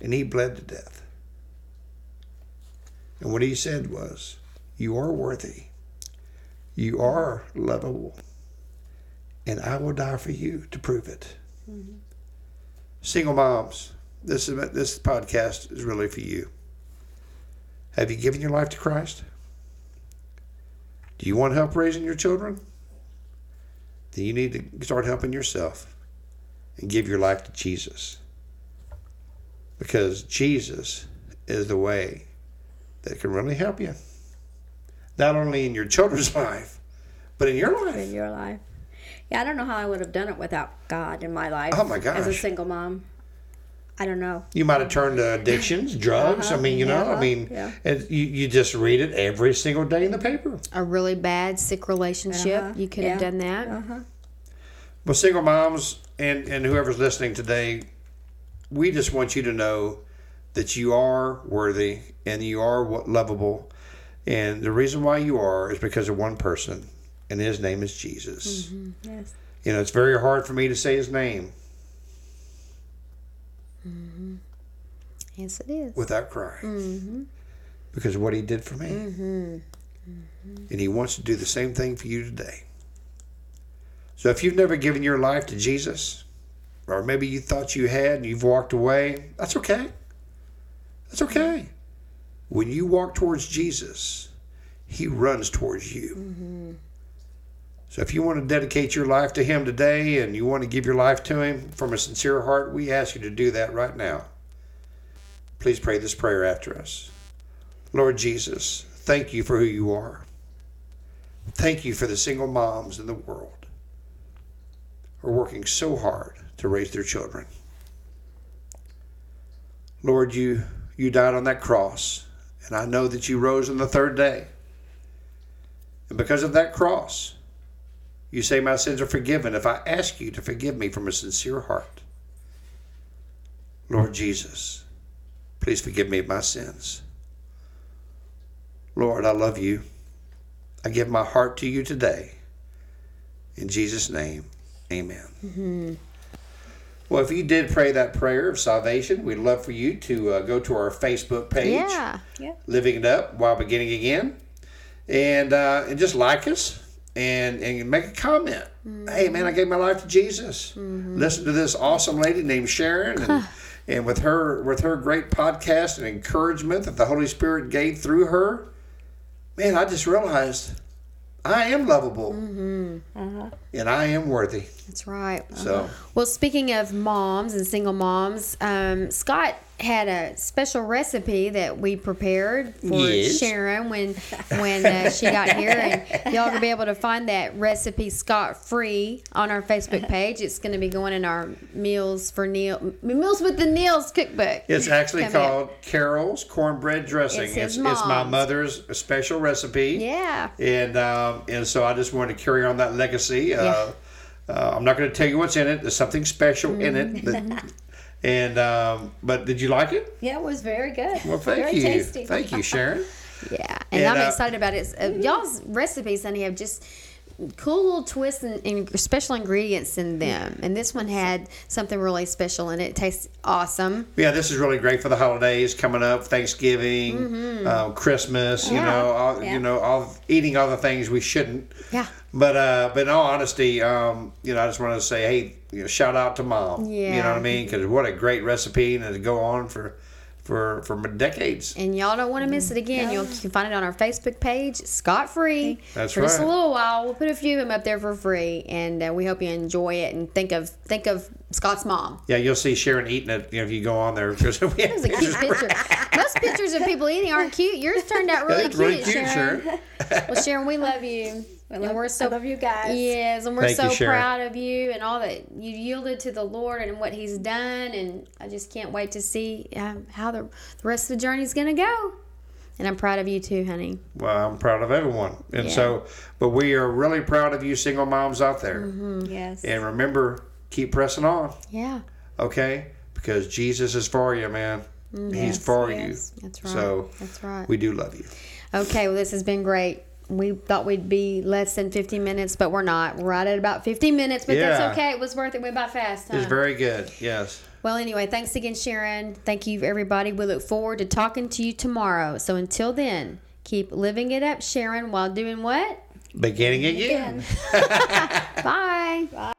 [SPEAKER 1] and he bled to death. And what he said was, "You are worthy. You are lovable." and I will die for you to prove it. Mm-hmm. Single moms, this is this podcast is really for you. Have you given your life to Christ? Do you want help raising your children? Then you need to start helping yourself and give your life to Jesus. Because Jesus is the way that can really help you. Not only in your children's life, but in your life.
[SPEAKER 3] In your life. Yeah, I don't know how I would have done it without God in my life.
[SPEAKER 1] Oh, my
[SPEAKER 3] As a single mom. I don't know.
[SPEAKER 1] You might have turned to addictions, drugs. I mean, you know, I
[SPEAKER 3] Uh-huh,
[SPEAKER 1] mean,
[SPEAKER 3] yeah.
[SPEAKER 1] it, you, you just read it every single day in the paper.
[SPEAKER 2] A really bad sick relationship.
[SPEAKER 3] Uh-huh,
[SPEAKER 2] You could have done that.
[SPEAKER 3] Uh-huh.
[SPEAKER 1] Well, single moms and, and whoever's listening today, we just want you to know that you are worthy and you are lovable. And the reason why you are is because of one person, and his name is Jesus.
[SPEAKER 3] Yes.
[SPEAKER 1] You know, it's very hard for me to say his name
[SPEAKER 2] Yes, it is.
[SPEAKER 1] without crying
[SPEAKER 2] Mm-hmm.
[SPEAKER 1] because of what he did for me.
[SPEAKER 2] Mm-hmm.
[SPEAKER 1] And he wants to do the same thing for you today. So if you've never given your life to Jesus, or maybe you thought you had and you've walked away, that's okay. That's okay. When you walk towards Jesus, he runs towards you. So if you want to dedicate your life to him today and you want to give your life to him from a sincere heart, we ask you to do that right now. Please pray this prayer after us. Lord Jesus, thank you for who you are. Thank you for the single moms in the world who are working so hard to raise their children. Lord, you you died on that cross, and I know that you rose on the third day. And because of that cross, you say my sins are forgiven if I ask you to forgive me from a sincere heart. Lord Jesus, please forgive me of my sins. Lord, I love you. I give my heart to you today. In Jesus' name, amen. Well, if you did pray that prayer of salvation, we'd love for you to uh, go to our Facebook page,
[SPEAKER 2] Yeah.
[SPEAKER 1] Living It Up While Beginning Again, and, uh, and just like us and, and make a comment. Hey, man, I gave my life to Jesus. Mm-hmm. Listen to this awesome lady named Sharon. And, and with her with her great podcast and encouragement that the Holy Spirit gave through her, man, I just realized I am lovable mm-hmm. Mm-hmm. And I am worthy.
[SPEAKER 2] That's right.
[SPEAKER 1] So
[SPEAKER 2] Well, speaking of moms and single moms, um, Scott had a special recipe that we prepared for
[SPEAKER 1] Yes.
[SPEAKER 2] Sharon when when uh, she got here, and y'all gonna be able to find that recipe scot free on our Facebook page. It's gonna be going in our meals for Neil meals with the Neils cookbook.
[SPEAKER 1] it's actually
[SPEAKER 2] Coming up.
[SPEAKER 1] called Carol's cornbread dressing.
[SPEAKER 2] It's
[SPEAKER 1] it's, it's my mother's special recipe.
[SPEAKER 2] Yeah.
[SPEAKER 1] and um, and so I just wanted to carry on that legacy. Uh, uh, I'm not going to tell you what's in it. There's something special in it. That, and um, but did you like it?
[SPEAKER 3] Yeah, it was very good.
[SPEAKER 1] Well, thank
[SPEAKER 3] very
[SPEAKER 1] you,
[SPEAKER 3] tasty.
[SPEAKER 1] thank you, Sharon.
[SPEAKER 2] Yeah, and,
[SPEAKER 1] And,
[SPEAKER 2] I'm
[SPEAKER 1] uh,
[SPEAKER 2] excited about it. Uh, y'all's recipes, honey, have just cool little twists and, and special ingredients in them. And this one had something really special in it. It tastes awesome.
[SPEAKER 1] Yeah, this is really great for the holidays coming up, Thanksgiving, uh, Christmas. You
[SPEAKER 2] Mm-hmm.
[SPEAKER 1] Know, all,
[SPEAKER 3] Yeah.
[SPEAKER 1] you know, all eating all the things we shouldn't.
[SPEAKER 2] Yeah.
[SPEAKER 1] But uh, but in all honesty, um, you know, I just want to say, hey, you know, shout out to mom. Yeah. You know what I mean? Because what a great recipe, and to go on for for for decades.
[SPEAKER 2] And y'all don't want to miss it again. You'll you can find it on our Facebook page, scot free.
[SPEAKER 1] That's
[SPEAKER 2] for just a little while. We'll put a few of them up there for free, and uh, we hope you enjoy it and think of think of Scott's mom.
[SPEAKER 1] Yeah, you'll see Sharon eating it you know, if you go on there because we
[SPEAKER 2] was a cute picture. Most pictures of people eating aren't cute. Yours turned out really,
[SPEAKER 1] It's really
[SPEAKER 2] cute,
[SPEAKER 1] cute,
[SPEAKER 2] Sharon.
[SPEAKER 1] Sharon.
[SPEAKER 2] Well, Sharon, we love you.
[SPEAKER 3] I
[SPEAKER 2] and
[SPEAKER 3] love,
[SPEAKER 2] we're so
[SPEAKER 3] I love you guys.
[SPEAKER 2] Yes, and we're
[SPEAKER 1] Thank
[SPEAKER 2] so
[SPEAKER 1] you,
[SPEAKER 2] proud of you and all that you yielded to the Lord and what He's done. And I just can't wait to see um, how the, the rest of the journey is going to go. And I'm proud of you too, honey.
[SPEAKER 1] Well, I'm proud of everyone. And
[SPEAKER 2] Yeah.
[SPEAKER 1] so, but we are really proud of you single moms out there.
[SPEAKER 2] Mm-hmm.
[SPEAKER 3] Yes.
[SPEAKER 1] And remember, keep pressing on,
[SPEAKER 2] Yeah,
[SPEAKER 1] okay? Because Jesus is for you, man. He's
[SPEAKER 3] Mm-hmm. Yes,
[SPEAKER 1] for
[SPEAKER 3] yes.
[SPEAKER 1] you.
[SPEAKER 2] that's right.
[SPEAKER 1] So
[SPEAKER 2] that's right.
[SPEAKER 1] we do love you.
[SPEAKER 2] Okay, well, this has been great. We thought we'd be less than 50 minutes, but we're not. We're right at about 50 minutes, but
[SPEAKER 1] Yeah.
[SPEAKER 2] that's okay. It was worth it. We went by fast, huh?
[SPEAKER 1] It's very good. Yes.
[SPEAKER 2] Well, anyway, thanks again, Sharon. Thank you, everybody. We look forward to talking to you tomorrow. So until then, keep living it up, Sharon, while doing what?
[SPEAKER 1] Beginning again.
[SPEAKER 3] Again.
[SPEAKER 2] Bye.